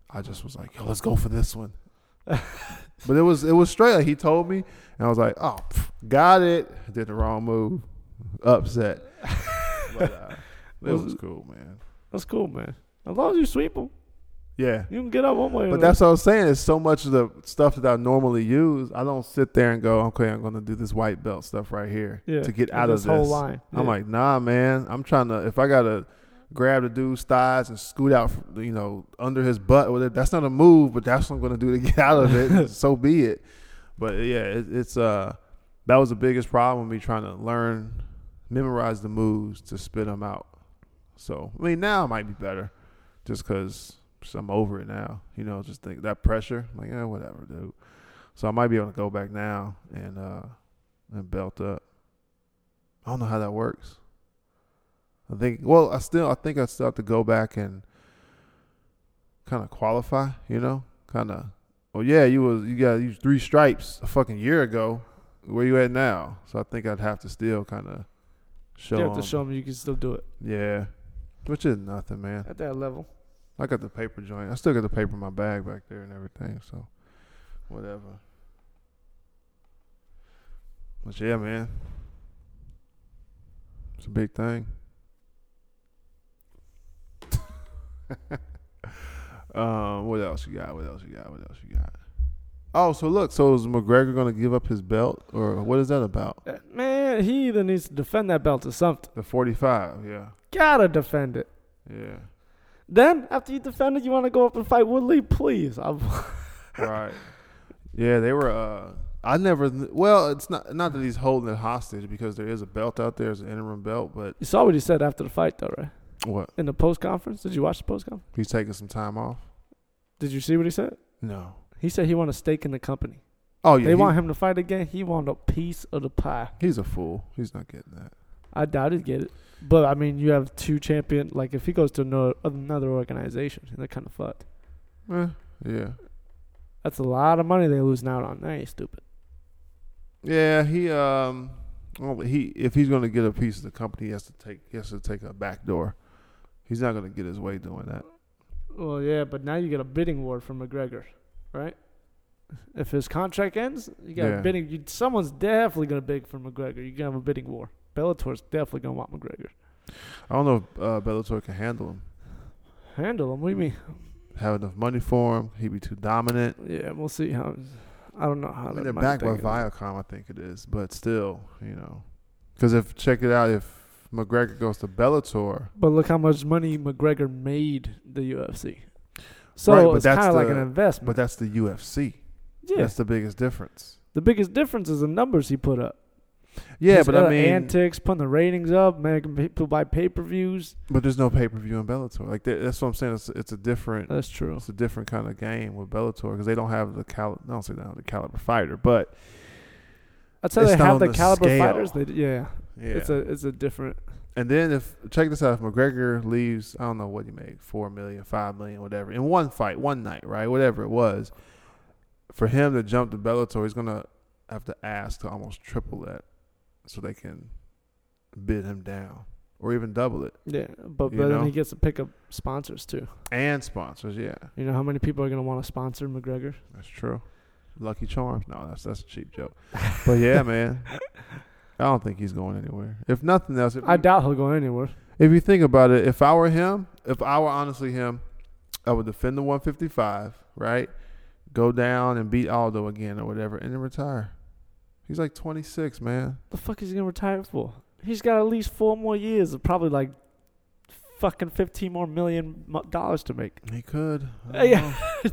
I just was like, yo, let's go for this one. but it was it was straight. Like he told me, and I was like, oh, pff, got it. Did the wrong move. Upset. but, uh, It Was was cool, man. That's cool, man. As long as you sweep them, Yeah. you can get up one way. But that's what I'm saying. It's so much of the stuff that I normally use. I don't sit there and go, okay, I'm going to do this white belt stuff right here yeah, to get out of this whole line. I'm like, nah, man. I'm trying to. If I gotta grab the dude's thighs and scoot out, you know, under his butt, with it, that's not a move. But that's what I'm gonna do to get out of it. so be it. But yeah, it, it's uh, that was the biggest problem. With me trying to learn, memorize the moves to spit them out. So I mean, now it might be better, just because I'm over it now. You know, just think that pressure. like, yeah, whatever, dude. So I might be able to go back now and uh and belt up. I don't know how that works. I think well, I still I think I still have to go back and kind of qualify, you know? Kind of well, yeah, you was you got you three stripes a fucking year ago. Where you at now? So I think I'd have to still kind of show you have to 'em. show them you can still do it Yeah. Which is nothing, man. at that level. I got the paper joint. I still got the paper in my bag back there and everything, so whatever. But yeah, man. It's a big thing. um, what else you got? What else you got? What else you got? Oh, so look, so is McGregor gonna give up his belt, or what is that about? Uh, Man, he either needs to defend that belt or something. The forty-five, yeah, Gotta defend it. yeah, Then after you defend it, you want to go up and fight Woodley? Please, I'm, right. Yeah, they were. uh I never. Well, it's not not that he's holding it hostage because there is a belt out there, it's an interim belt. But you saw what he said after the fight, though, right? what? In the post conference, did you watch the post conference? He's taking some time off. Did you see what he said? No. He said he want a stake in the company. Oh yeah. they he- want him to fight again. He want a piece of the pie. He's a fool. He's not getting that. I doubt he'd get it. But I mean, you have two champion. Like if he goes to another, another organization, they're kind of fucked. Eh, yeah. That's a lot of money they're losing out on. That ain't stupid. Yeah. He um. well, he if he's going to get a piece of the company, he has to take he has to take a back door. He's not going to get his way doing that. Well, yeah, but now you get a bidding war from McGregor, right? If his contract ends, you got Yeah. a bidding. You, someone's definitely gonna bid for McGregor. You gonna have a bidding war. Bellator's definitely gonna want McGregor. I don't know if uh, Bellator can handle him. Handle him. What do you mean? Have enough money for him. He'd be too dominant. Yeah, we'll see how. I don't know how. I mean, they're backed by. Viacom, I think it is, but still, you know, because if check it out, if McGregor goes to Bellator, But look how much money McGregor made the UFC. So Right, but it's that's kind of like an investment. but that's the UFC. yeah, That's the biggest difference. the biggest difference is the numbers he put up. Yeah, His but I uh, mean, antics, putting the ratings up, making people buy pay per views. but there's no pay per view in Bellator. Like that, that's what I'm saying. It's it's a different That's true. it's a different kind of game with Bellator because they don't have the cal. I don't say they don't have the caliber fighter, but I'd say they have the the caliber scale. fighters. They, yeah, yeah. it's a it's a different. and then if check this out, if McGregor leaves, I don't know what he made, four million, five million, whatever, in one fight, one night, right, whatever it was, for him to jump to Bellator, he's gonna have to ask to almost triple that, so they can bid him down or even double it, Yeah, but, but then he gets to pick up sponsors too. and sponsors. Yeah, You know how many people are gonna want to sponsor McGregor? that's true. Lucky Charms. No, that's that's a cheap joke. But yeah, man. I don't think he's going anywhere. If nothing else, if I you- doubt he'll go anywhere. If you think about it, if I were him, if I were honestly him, I would defend the 155, right? Go down and beat Aldo again or whatever, and then retire. He's like 26, man. The fuck is he gonna retire for? He's got at least four more years of probably like fucking fifteen more million mo- dollars to make. He could. I Hey, don't know.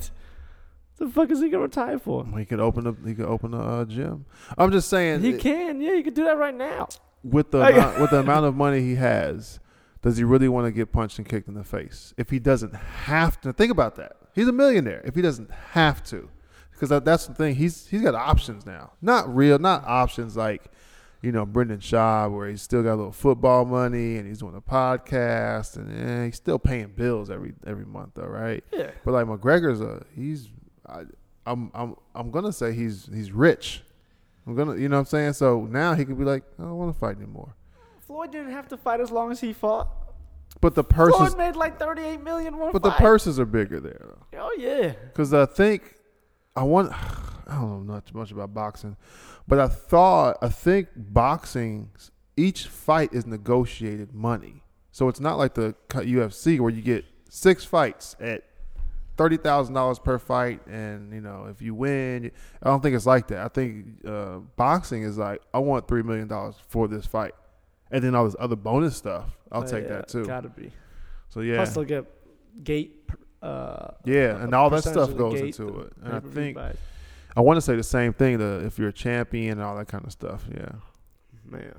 The fuck is he gonna retire for? he could open up. He could open a uh, gym. I'm just saying. He it- can, yeah, you can do that right now. with the amount, with the amount of money he has, does he really want to get punched and kicked in the face? If he doesn't have to, think about that. He's a millionaire. If he doesn't have to, because that, that's the thing. He's he's got options now. Not real, not options like, you know, Brendan Schaub, where he's still got a little football money and he's doing a podcast and eh, he's still paying bills every every month, though, right? Yeah. But like McGregor's a he's I, I'm I'm I'm gonna say he's he's rich. I'm gonna you know what I'm saying. So now he could be like, I don't want to fight anymore. Floyd didn't have to fight as long as he fought. But the purses, Floyd made like thirty-eight million one but the purses are bigger there. Oh yeah. Because I think I want. I don't know not too much about boxing, but I thought I think boxing each fight is negotiated money. So it's not like the UFC where you get six fights at thirty thousand dollars per fight, and you know if you win, I don't think it's like that. I think uh, boxing is like I want three million dollars for this fight, and then all this other bonus stuff. I'll But take yeah, that too. Gotta be. So yeah, Plus they'll get gate. Uh, yeah, and all that stuff goes gate, into it. And I think buys. I want to say the same thing. The if you're a champion and all that kind of stuff. Yeah, man.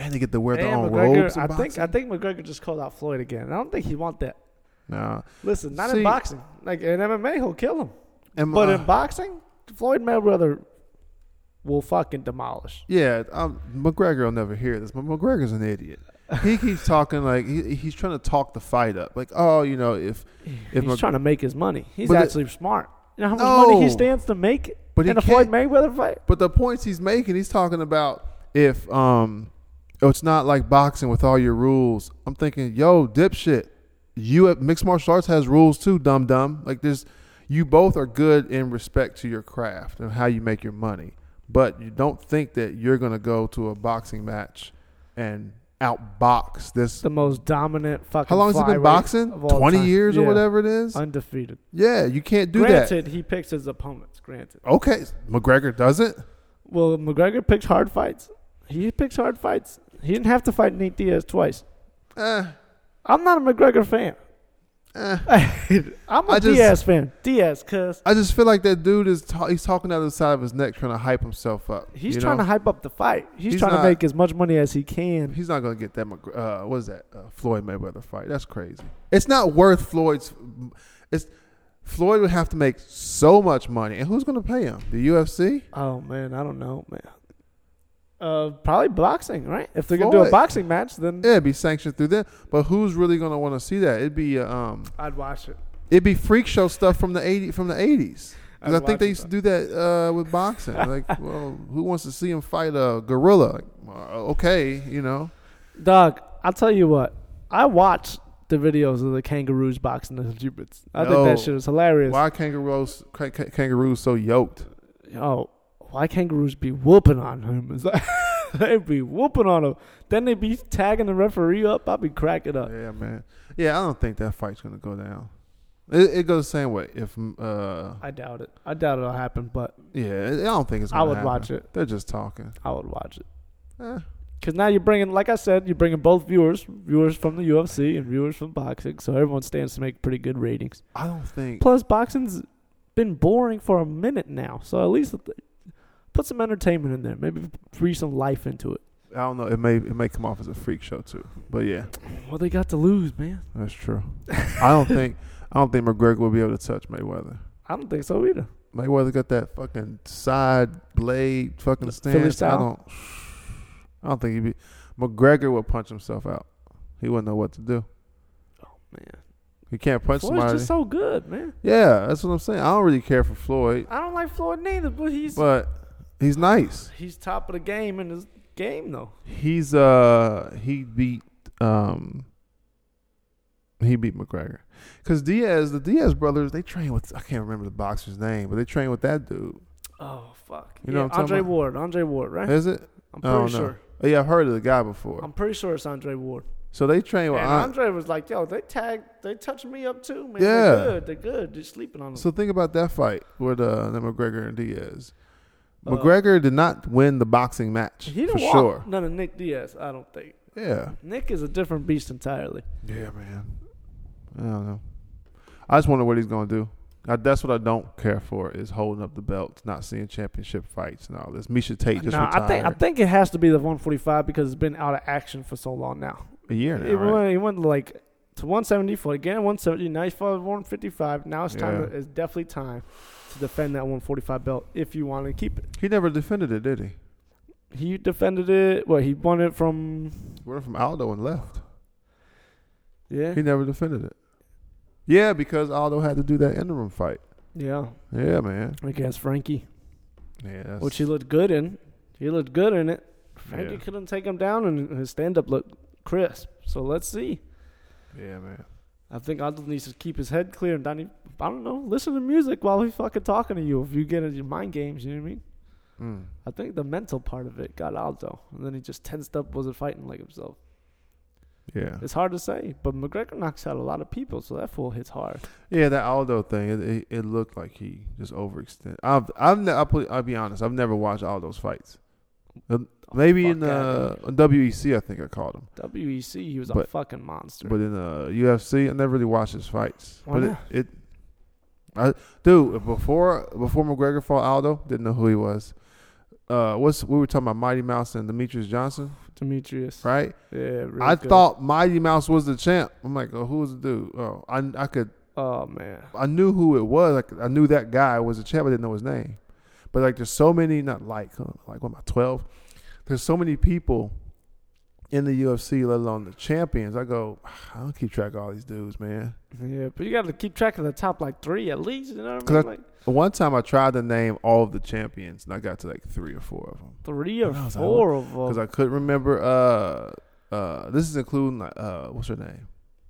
and they get to wear their And own McGregor, robes. I think I think McGregor just called out Floyd again. I don't think he want that. Nah. Listen, not See- in boxing. Like in MMA, he'll kill him. And, But uh, in boxing, Floyd Mayweather will fucking demolish. Yeah, um, McGregor will never hear this, but McGregor's an idiot. He keeps talking like he, he's trying to talk the fight up. Like, oh, you know, if if He's trying to make his money. He's But actually smart. You know how much money he stands to make but in a Floyd. Mayweather fight? But the points he's making, he's talking about if um, oh, it's not like boxing with all your rules. I'm thinking, yo, dipshit, you have, mixed martial arts has rules too, dumb dumb. Like there's, you both are good in respect to your craft and how you make your money, but you don't think that you're gonna go to a boxing match and outbox this The most dominant fucking. How long has he been boxing? Twenty time. years or whatever it is. Undefeated. yeah, you can't do that. granted, he picks his opponents. Granted. Okay, McGregor doesn't. Well, McGregor picks hard fights. He picks hard fights. He didn't have to fight Nate Diaz twice. Eh, I'm not a McGregor fan. Eh. I'm a I just- Diaz fan. Diaz, cuz I just feel like that dude is ta- he's talking out of the side of his neck, trying to hype himself up. he's trying know? to hype up the fight. He's, He's trying not- to make as much money as he can. He's not gonna get that. Uh, what is that? Uh, Floyd Mayweather fight. That's crazy. It's not worth Floyd's. It's Floyd would have to make so much money, and who's gonna pay him? The UFC. Oh man, I don't know, man. Uh, probably boxing, right? If they're gonna do a Floyd. boxing match, then Yeah, it'd be sanctioned through them. But who's really gonna want to see that? It'd be uh, um, I'd watch it. it'd be freak show stuff from the eighty from the eighties. I'd Because I think they used to do that uh, with boxing. like, well, who wants to see him fight a gorilla? Like, uh, okay, you know. Dog, I'll tell you what. I watched the videos of the kangaroos boxing the Cubans. I think No. that shit was hilarious. Why are kangaroos kangaroos so yoked? Oh, why kangaroos be whooping on him? It's like, they be whooping on him. Then they be tagging the referee up. I'll be cracking up. Yeah, man. Yeah, I don't think that fight's gonna go down. It, it goes the same way. If uh, I doubt it. I doubt it'll happen, but yeah, I don't think it's. I. I would happen. watch it. They're just talking. I would watch it. Eh, Because now you're bringing, like I said, you're bringing both viewers, viewers from the UFC and viewers from boxing. So everyone stands to make pretty good ratings. I don't think. Plus, boxing's been boring for a minute now. So at least put some entertainment in there. Maybe breathe some life into it. I don't know. It may it may come off as a freak show too. But yeah, What they got to lose, man? that's true. I don't think I don't think McGregor will be able to touch Mayweather. I don't think so either. Mayweather got that fucking side blade fucking stance. I don't. I don't think he'd be. McGregor would punch himself out. He wouldn't know what to do. Oh man, He can't punch Floyd's somebody. just so good, man. yeah, that's what I'm saying. I don't really care for Floyd, I don't like Floyd neither, but he's but he's nice. he's top of the game in his game though. He's uh he beat um he beat McGregor. Cause Diaz, the Diaz brothers, they train with I can't remember the boxer's name, but they train with that dude. Oh fuck. You know yeah, what Andre? Ward. Andre Ward, right? Is it? I'm pretty know. sure. Oh, yeah, I've heard of the guy before. I'm pretty sure it's Andre Ward. so they train with And Andre was like, "Yo, they tagged, they touching me up too, man. Yeah. They're good. They're good. They're sleeping on them." So think about that fight with uh the McGregor and Diaz. McGregor did not win the boxing match he didn't for walk sure. none of Nick Diaz. I don't think Yeah. Nick is a different beast entirely. Yeah, man. I don't know. I just wonder what he's gonna do. I, that's what I don't care for is holding up the belts, not seeing championship fights and all this. Miesha Tate just Nah, retired I think I think it has to be the 145 because it's been out of action for so long now. a year He now. Right? went, he went like to 174 again, 170. Now he's fought 155. Now it's time. Yeah. To, it's definitely time to defend that 145 belt if you want to keep it. He never defended it, did he? He defended it. Well, he won it from. Went from Aldo and left. Yeah, He never defended it. Yeah, because Aldo had to do that interim fight. yeah, Yeah, man. against Frankie, Yeah, which he looked good in. He looked good in it. Frankie Yeah. couldn't take him down, and his stand up looked crisp. So let's see. yeah, man. I think Aldo needs to keep his head clear and I don't know, listen to music while he's fucking talking to you. If you get into your mind games, you know what I mean? Mm. I think the mental part of it got Aldo, and then he just tensed up, wasn't fighting like himself. Yeah, It's hard to say, but McGregor knocks out a lot of people, so that fool hits hard. yeah. That Aldo thing, it, it, it looked like he just overextended. I've I've ne- I'll, I'll be honest. I've never watched Aldo's fights. Maybe in uh, WEC, I think I called him. WEC, he was a fucking monster. But in uh, UFC, I never really watched his fights. Why but not? it, it, I dude, before before McGregor fought Aldo, didn't know who he was. Uh, what's we were talking about Mighty Mouse and Demetrious Johnson, Demetrious, right? yeah, really I good. thought Mighty Mouse was the champ. I'm like, oh, who was the dude? Oh, I I could oh man, I knew who it was. Like I knew that guy was a champ. I didn't know his name. But like, there's so many. Not like like what am I twelve? There's so many people in the UFC, let alone the champions. I go, I don't keep track of all these dudes, man. yeah, but you got to keep track of the top like three at least. You know what I 'Cause mean? Like One time I tried to name all of the champions, and I got to like three or four of them three or And I like, four of because. I couldn't remember. Uh, uh, this is including like, uh, what's her name,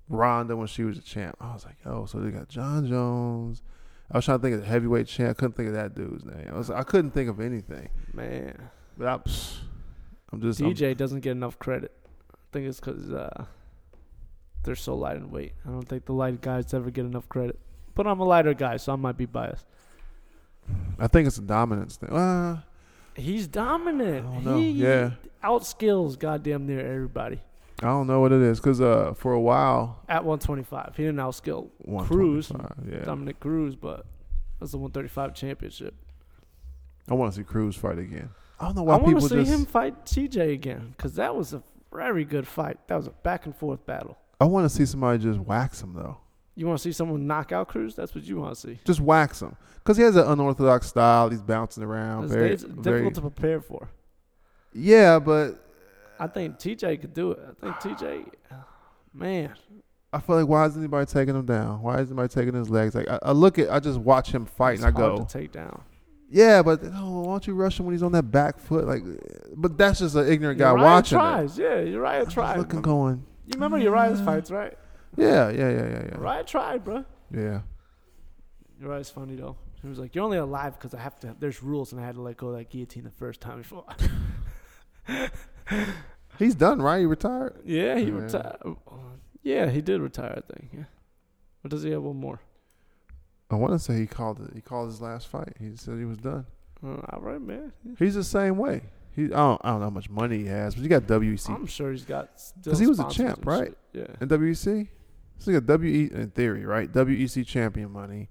Ronda when she was a champ. I was like, oh, so they got Jon Jones. I was trying to think of the heavyweight champ. I couldn't think of that dude's name. I was, I couldn't think of anything. man, But I, psh, I'm just I'm- DJ doesn't get enough credit. I think it's because uh, they're so light in weight. I don't think the light guys ever get enough credit. But I'm a lighter guy, so I might be biased. I think it's a dominance thing. Uh, He's dominant. I don't know. He Yeah. outskills goddamn near everybody I don't know what it is because uh, for a while, at 125. He didn't outskill Cruz. Yeah, Dominick Cruz, but that's the 135 championship. I want to see Cruz fight again. I don't know why I why want to see just. him fight TJ again because that was a very good fight. That was a back and forth battle. I want to see somebody just wax him though. You want to see someone knock out Cruz? That's what you want to see. Just wax him because he has an unorthodox style. He's bouncing around. It's, Very, difficult very, to prepare for. yeah, but I think TJ could do it. I think TJ, man, I feel like why is anybody taking him down? Why is anybody taking his legs? Like I, I look at, I just watch him fight it's and I hard go, to take down. Yeah, but oh, why don't you rush him when he's on that back foot? Like, but that's just an ignorant guy Uriah watching it. tries. Yeah, Uriah I'm tried. looking, Remember- going, You remember Uriah's fights, right? yeah, yeah, yeah, yeah, yeah, Uriah tried, bro. yeah. Uriah's funny though. He was like, "You're only alive because I have to. There's rules, and I had to let go of that guillotine the first time before." He's done, right? He retired. yeah, he Yeah. retired. Oh, yeah, he did retire. I think. Yeah. Or does he have one more? I want to say he called it. He called his last fight. He said he was done. Uh, all right, man. He's the same way. He, I don't, I don't know how much money he has, but he got WEC I'm sure he's got because he was a champ, right? shit. Yeah. and WEC. So he got WE in theory, right? WEC champion money,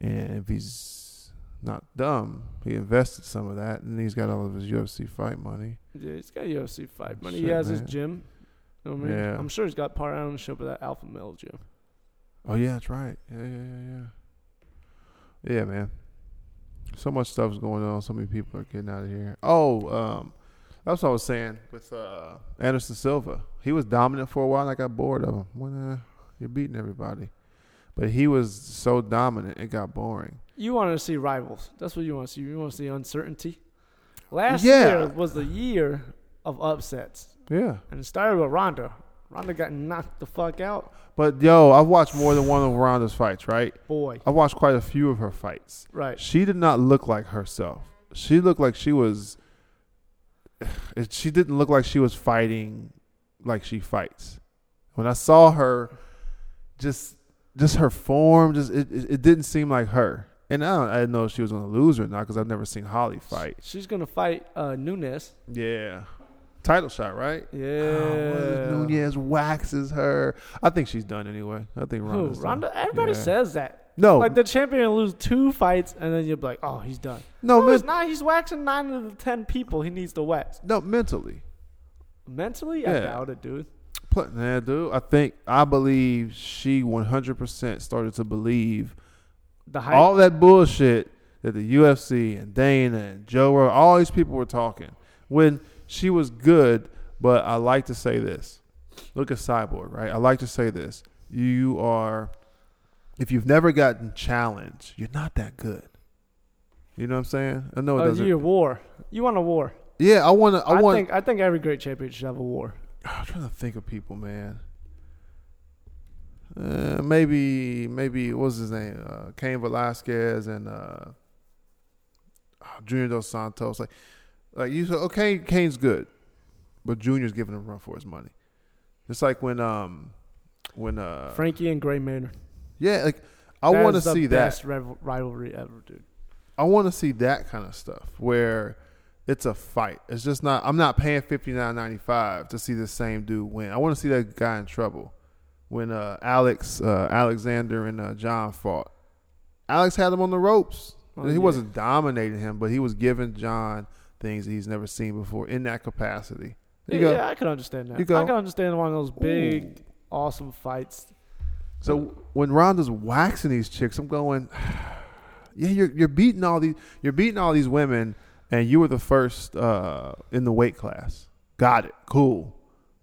and if he's not dumb, he invested some of that, and he's got all of his UFC fight money. Yeah, he's got UFC fight money. he Shit, has his gym. You know I mean? Yeah. I'm sure he's got part ownership of that Alpha Male gym. Oh yeah, that's right. Yeah, yeah, yeah, yeah. Yeah, man. So much stuff's going on. So many people are getting out of here. Oh, um, that's what I was saying with uh, Anderson Silva. He was dominant for a while, and I got bored of him. When uh, you're beating everybody, but he was so dominant, it got boring. You want to see rivals. That's what you want to see. You want to see uncertainty. Last Yeah. year was the year of upsets. Yeah. And it started with Ronda. Ronda got knocked the fuck out. But yo, I've watched more than one of Ronda's fights, right? Boy. I've watched quite a few of her fights. Right. She did not look like herself. She looked like she was. She didn't look like she was fighting like she fights. When I saw her, just just her form, just it, it, it didn't seem like her. And I, don't, I didn't know if she was going to lose or not because I've never seen Holly fight. She's going to fight uh, Nunes. Yeah, title shot, right? Yeah. Oh, Nunes waxes her. I think she's done anyway. I think Who? Ronda's done. Ronda? Everybody Yeah. says that. No, Like the champion will lose two fights and then you're like, oh, he's done. no, No, men- he's not. He's waxing nine of the ten people he needs to wax. no, mentally. Mentally, I doubt it, dude. Pl- Nah, dude. I think I believe she 100% started to believe The hype. all that bullshit that the UFC and Dana and Joe Rogan, all these people were talking when she was good. But I like to say this: look at Cyborg, right? I like to say this: you are, if you've never gotten challenged, you're not that good. You know what I'm saying? I know it Oh, doesn't. you a war. You want a war. yeah, I want to. I, I, want. think I think every great champion should have a war. I'm trying to think of people, man. Uh, maybe, maybe what's his name? Uh, Cain Velasquez and uh, Junior Dos Santos. Like, like you said, okay, Cain's good, but Junior's giving him a run for his money. It's like when um when uh Frankie and Gray Maynard. yeah like I want to see that. rival- rivalry ever, dude. I want to see that kind of stuff where it's a fight. It's just not. I'm not paying fifty nine ninety five to see the same dude win. I want to see that guy in trouble. When uh, Alex uh, Alexander and uh, Jon fought, Alex had him on the ropes. Oh, he yeah. wasn't dominating him, but he was giving Jon things that he's never seen before in that capacity. There Yeah, yeah, I can understand that. You go. I can understand one of those big, awesome fights. So when Ronda's waxing these chicks, I'm going, yeah, you're you're beating all these you're beating all these women, and you were the first uh, in the weight class. Got it, cool.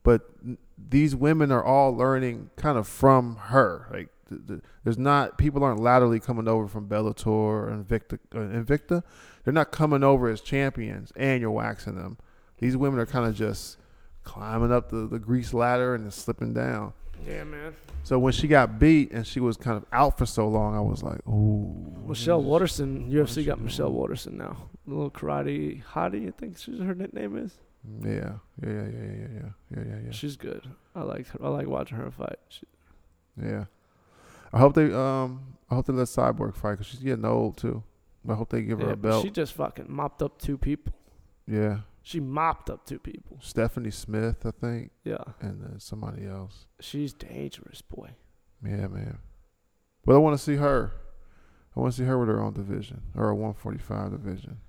But these women are all learning kind of from her. Like there's not people aren't laterally coming over from Bellator or Invicta, or Invicta. Uh, they're not coming over as champions, and you're waxing them. These women are kind of just climbing up the, the grease ladder and then slipping down. Yeah, man. So when she got beat and she was kind of out for so long, I was like, ooh. Michelle Waterson, UFC got Michelle Waterson now. A little karate hottie, I think she's her nickname is. Yeah, yeah, yeah, yeah, yeah, yeah, yeah, yeah. She's good. I like her. I like watching her fight. She, yeah. I hope they um I hope they let Cyborg fight because she's getting old too. I hope they give her yeah, a belt. she just fucking mopped up two people. yeah, She mopped up two people. Stephanie Smith, I think, Yeah, and then somebody else. she's dangerous, boy. Yeah, man. But I want to see her. I want to see her with her own division or a 145 division.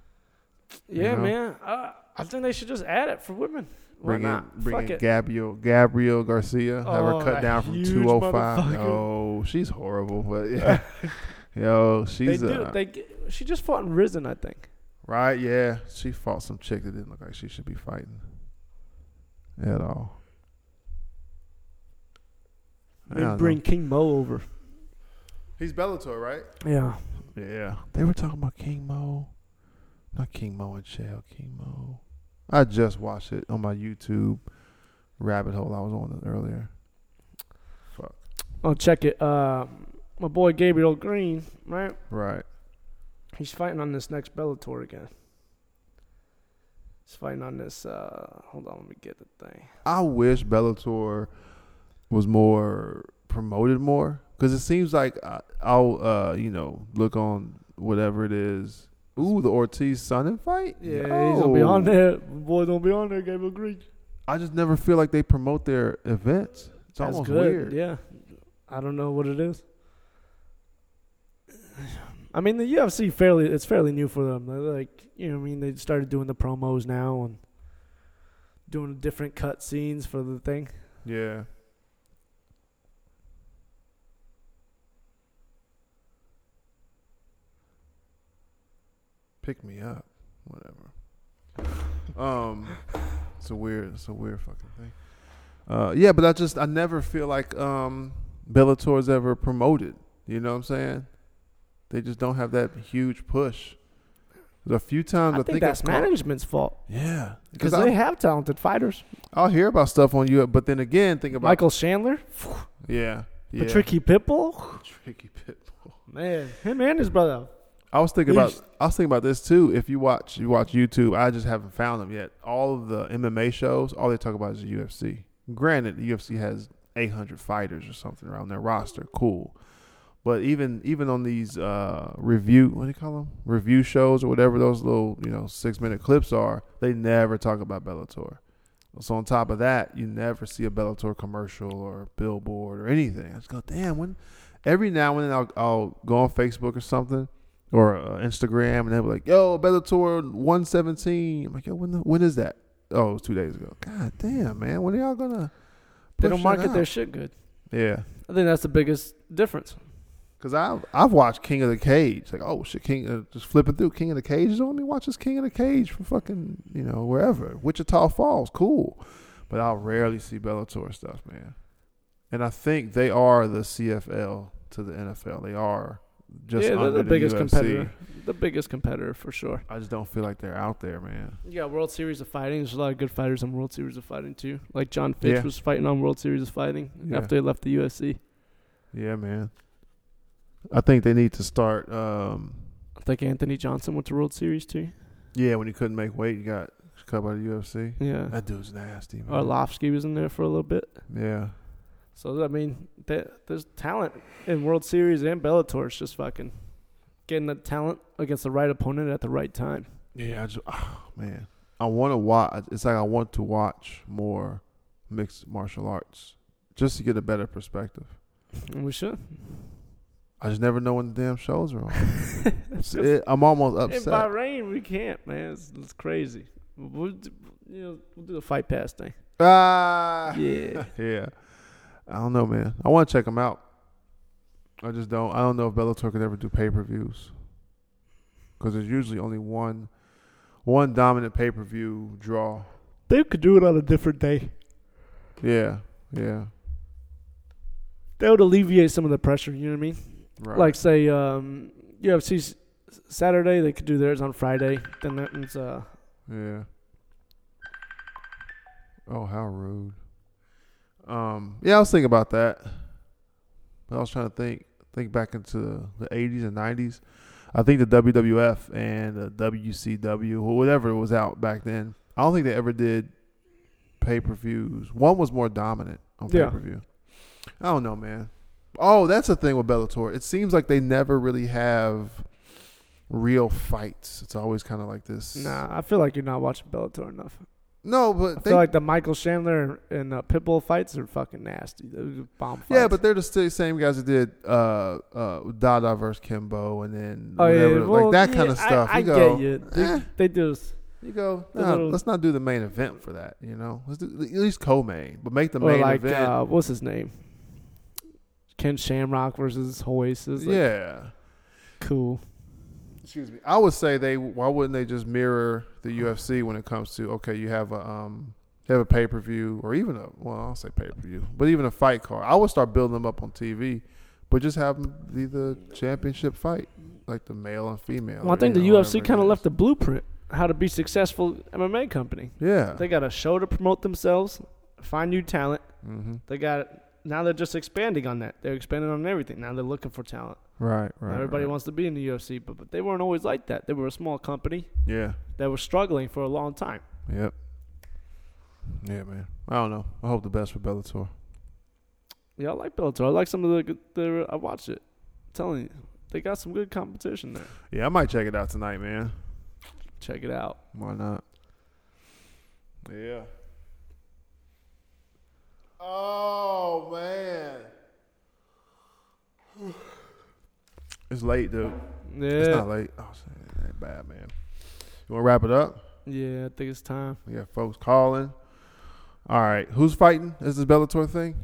Yeah, know? man. Uh, I think they should just add it for women. Why Bring in, bring in. Gabrielle, Gabrielle Garcia. have Oh, her cut down from 205. Oh, she's horrible, but yeah. Yo, They she's do. uh, They. g- She just fought in Rizin, I think. right. Yeah, she fought some chick that didn't look like she should be fighting at all. I They bring know. King Mo over. He's Bellator, right? Yeah. Yeah. They were talking about King Mo, not King Mo and Shell. King Mo. I just watched it on my YouTube rabbit hole. I was on it earlier. Fuck. Oh, check it. Uh, my boy Gabriel Green, right? Right. He's fighting on this next Bellator again. He's fighting on this. Uh, hold on, let me get the thing. I wish Bellator was more promoted more because it seems like I, I'll uh you know look on whatever it is. Ooh, the Ortiz Sonnen fight. Yeah, he's gonna be on there. Boy, don't be on there, Gabriel Green. I just never feel like they promote their events. It's That's almost good. weird. Yeah, I don't know what it is. I mean, the UFC fairly it's fairly new for them. They're like you know, what I mean, they started doing the promos now and doing different cut scenes for the thing. Yeah. Pick me up. Whatever. Um it's a weird it's a weird fucking thing. Uh yeah, but I just I never feel like um Bellator's ever promoted. You know what I'm saying? They just don't have that huge push. There's a few times I, I think I've that's management's fault Yeah, because they have talented fighters. I'll hear about stuff on you, but then again, think about Michael Chandler, Yeah, yeah. Patricky Pitbull, Tricky Pitbull. man, him and his brother. I was thinking about I was thinking about this too. If you watch you watch YouTube, I just haven't found them yet. All of the MMA shows, all they talk about is the UFC. Granted, the UFC has 800 fighters or something around their roster. Cool. But even even on these uh, review, what do you call them? Review shows or whatever those little you know six minute clips are, they never talk about Bellator. So on top of that, you never see a Bellator commercial or billboard or anything. I just go, damn. When every now and then I'll, I'll go on Facebook or something or uh, Instagram and they'll be like, "Yo, Bellator 117." I'm like, "Yo, when the, when is that?" Oh, it was two days ago. God damn, man. When are y'all gonna? They don't market their shit good. Yeah. I think that's the biggest difference. Cause I've I've watched King of the Cage, like oh shit, King uh, just flipping through King of the Cage. So let me watch this King of the Cage from fucking you know wherever Wichita Falls, cool. But I'll rarely see Bellator stuff, man. And I think they are the CFL to the NFL. They are just yeah, under the biggest UFC. competitor. The biggest competitor for sure. I just don't feel like they're out there, man. Yeah, World Series of Fighting. There's a lot of good fighters on World Series of Fighting too. Like Jon Fitch Yeah. was fighting on World Series of Fighting Yeah. after he left the UFC. Yeah, man. I think they need to start. Um, I think Anthony Johnson went to World Series too. yeah, when he couldn't make weight, he got cut by the UFC. Yeah. That dude's nasty. Man. Arlovsky was in there for a little bit. Yeah. So I mean, there, there's talent in World Series and Bellator. It's just fucking getting the talent against the right opponent at the right time. Yeah. I just, oh, man, I want to watch. It's like I want to watch more mixed martial arts just to get a better perspective. We should. I just never know when the damn shows are on. It- I'm almost upset. In. Bahrain, we can't, man. It's, it's crazy. We'll you know, we'll do the fight pass thing. Ah. Yeah. Yeah. I don't know, man. I want to check them out. I just don't. I don't know if Bellator could ever do pay per views because there's usually only one, one dominant pay per view draw. they could do it on a different day. Yeah, yeah. That would alleviate some of the pressure. You know what I mean? Right. Like say, um, UFC 's Saturday, they could do theirs on Friday. Then that means, uh, yeah. Oh, how rude. Um. Yeah, I was thinking about that, but I was trying to think think back into the 80s and 90s. I think the WWF and the WCW or whatever was out back then. I don't think they ever did pay per views. One was more dominant on pay per view. I don't know, man. Oh, that's the thing with Bellator. It seems like they never really have real fights. It's always kind of like this. nah, I feel like you're not watching Bellator enough. No, I but they, feel like the Michael Chandler and uh, Pitbull fights are fucking nasty. Those bomb fights. yeah, but they're the same guys that did uh, uh, Dada versus Kimbo, and then oh yeah, well, like that yeah, kind of stuff. I, I you go, get you. They, eh. they You go. The "Nah, little- let's not do the main event for that. You know, let's do at least co-main, but make the main like event. uh, what's his name? Ken Shamrock versus Royce. Like yeah. cool. Excuse me. I would say they. Why wouldn't they just mirror the UFC when it comes to okay, you have a um, have a pay per view or even a well, I'll say pay per view, but even a fight card. I would start building them up on TV, but just have them be the championship fight, like the male and female. Well, I think the know, UFC kind of left the blueprint how to be successful MMA company. Yeah. They got a show to promote themselves, find new talent. mm-hmm. They got now they're just expanding on that. They're expanding on everything. Now they're looking for talent. Right. Right. Now everybody right. wants to be in the UFC, but, but they weren't always like that. They were a small company Yeah. They were struggling for a long time. Yep. Yeah, man. I don't know. I hope the best for Bellator. Yeah, I like Bellator. I like some of the. The, I watched it. I'm telling you, they got some good competition there. Yeah, I might check it out tonight, man. Check it out. Why not? Yeah. Oh man. It's late, dude. Yeah. It's not late. Oh, shit, it ain't bad, man. You want to wrap it up? yeah. I think it's time. We got folks calling. All right, who's fighting? Is this Bellator thing?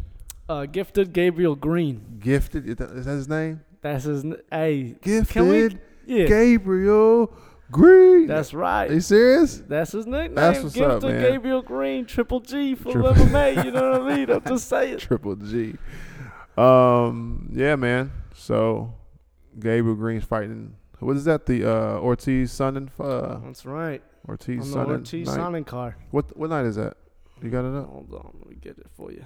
Uh, gifted Gabriel Green. Gifted? Is that, is that his name? That's his. Hey, Gifted yeah, Gabriel Green. that's right. Are you serious? That's his nickname. That's what's Gifted up, man. Gabriel Green, Triple G for Triple- MMA. You know what I mean? I'm just saying. Triple G. Um, yeah, man. So Gabriel Green's fighting. What is that? The uh, Ortiz Sonnen. Uh, That's right. Ortiz On the Sonnen. Ortiz night? signing card. What what night is that? You got it up? Hold on, let me get it for you.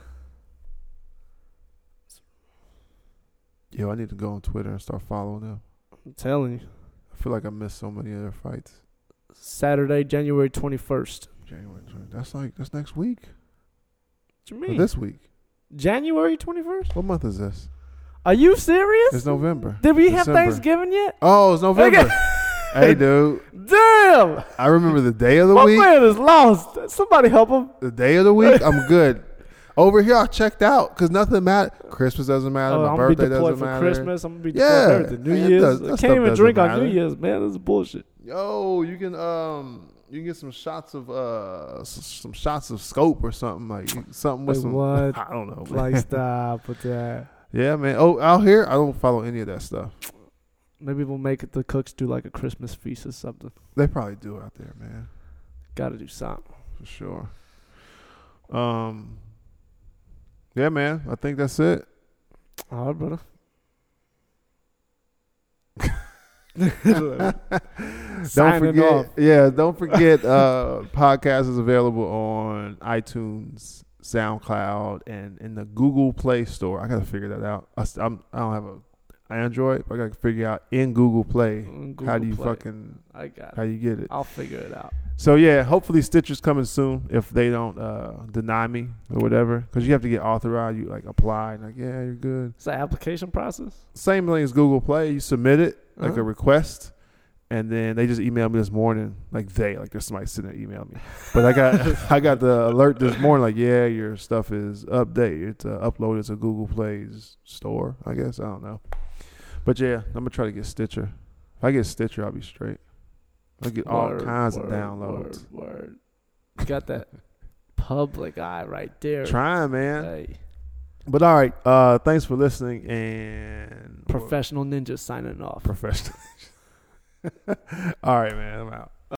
Yo, I need to go on Twitter and start following them. I'm telling you. I feel like I missed so many other fights. Saturday, January 21st. January 20. That's like that's next week. What you Or mean? this week. January 21st? What month is this? Are you serious? It's November. Did we have Thanksgiving yet? Oh, it's November. hey, dude. Damn! I remember the day of the My week. My man is lost. Somebody help him. The day of the week, I'm good. Over here, I checked out because nothing matters. Christmas doesn't matter. Oh, My I'm birthday deployed doesn't for matter. Christmas. I'm gonna be deployed Yeah, for everything. New Year's. does- I can't even drink on. New Year's, man. This is bullshit. Yo, you can um, you can get some shots of uh, some shots of scope or something like something with Like some. what? I don't know. man. Like, stop with that. yeah, man. Oh, out here, I don't follow any of that stuff. Maybe we'll make it. The cooks do like a Christmas feast or something. They probably do out there, man, Got to do something. for sure. Um, yeah, man. I think that's it. All right, brother. don't forget, off. yeah, don't forget. Uh, podcast is available on iTunes, SoundCloud, and in the Google Play Store. I gotta figure that out. I, I'm, I don't have a Android, but I gotta figure out in Google Play Mm, how do you Play. fucking I got how you get it. I'll figure it out. So yeah, hopefully Stitcher's coming soon if they don't uh, deny me or whatever. Because you have to get authorized. You like apply, and like yeah, you're good. It's the application process. Same thing as Google Play. You submit it like Uh-huh. a request, and then they just emailed me this morning. Like they, like there's somebody sitting there email me. But I got I got the alert this morning. Like yeah, your stuff is updated. It's uh, uploaded to Google Play's store. I guess I don't know. But yeah, I'm gonna try to get Stitcher. If I get Stitcher, I'll be straight. I'll get all Word, kinds of word, downloads. Word, word. You got that public eye right there. Trying, man. Hey, But all right, uh, thanks for listening and professional ninja signing off. professional. all right, man. I'm out.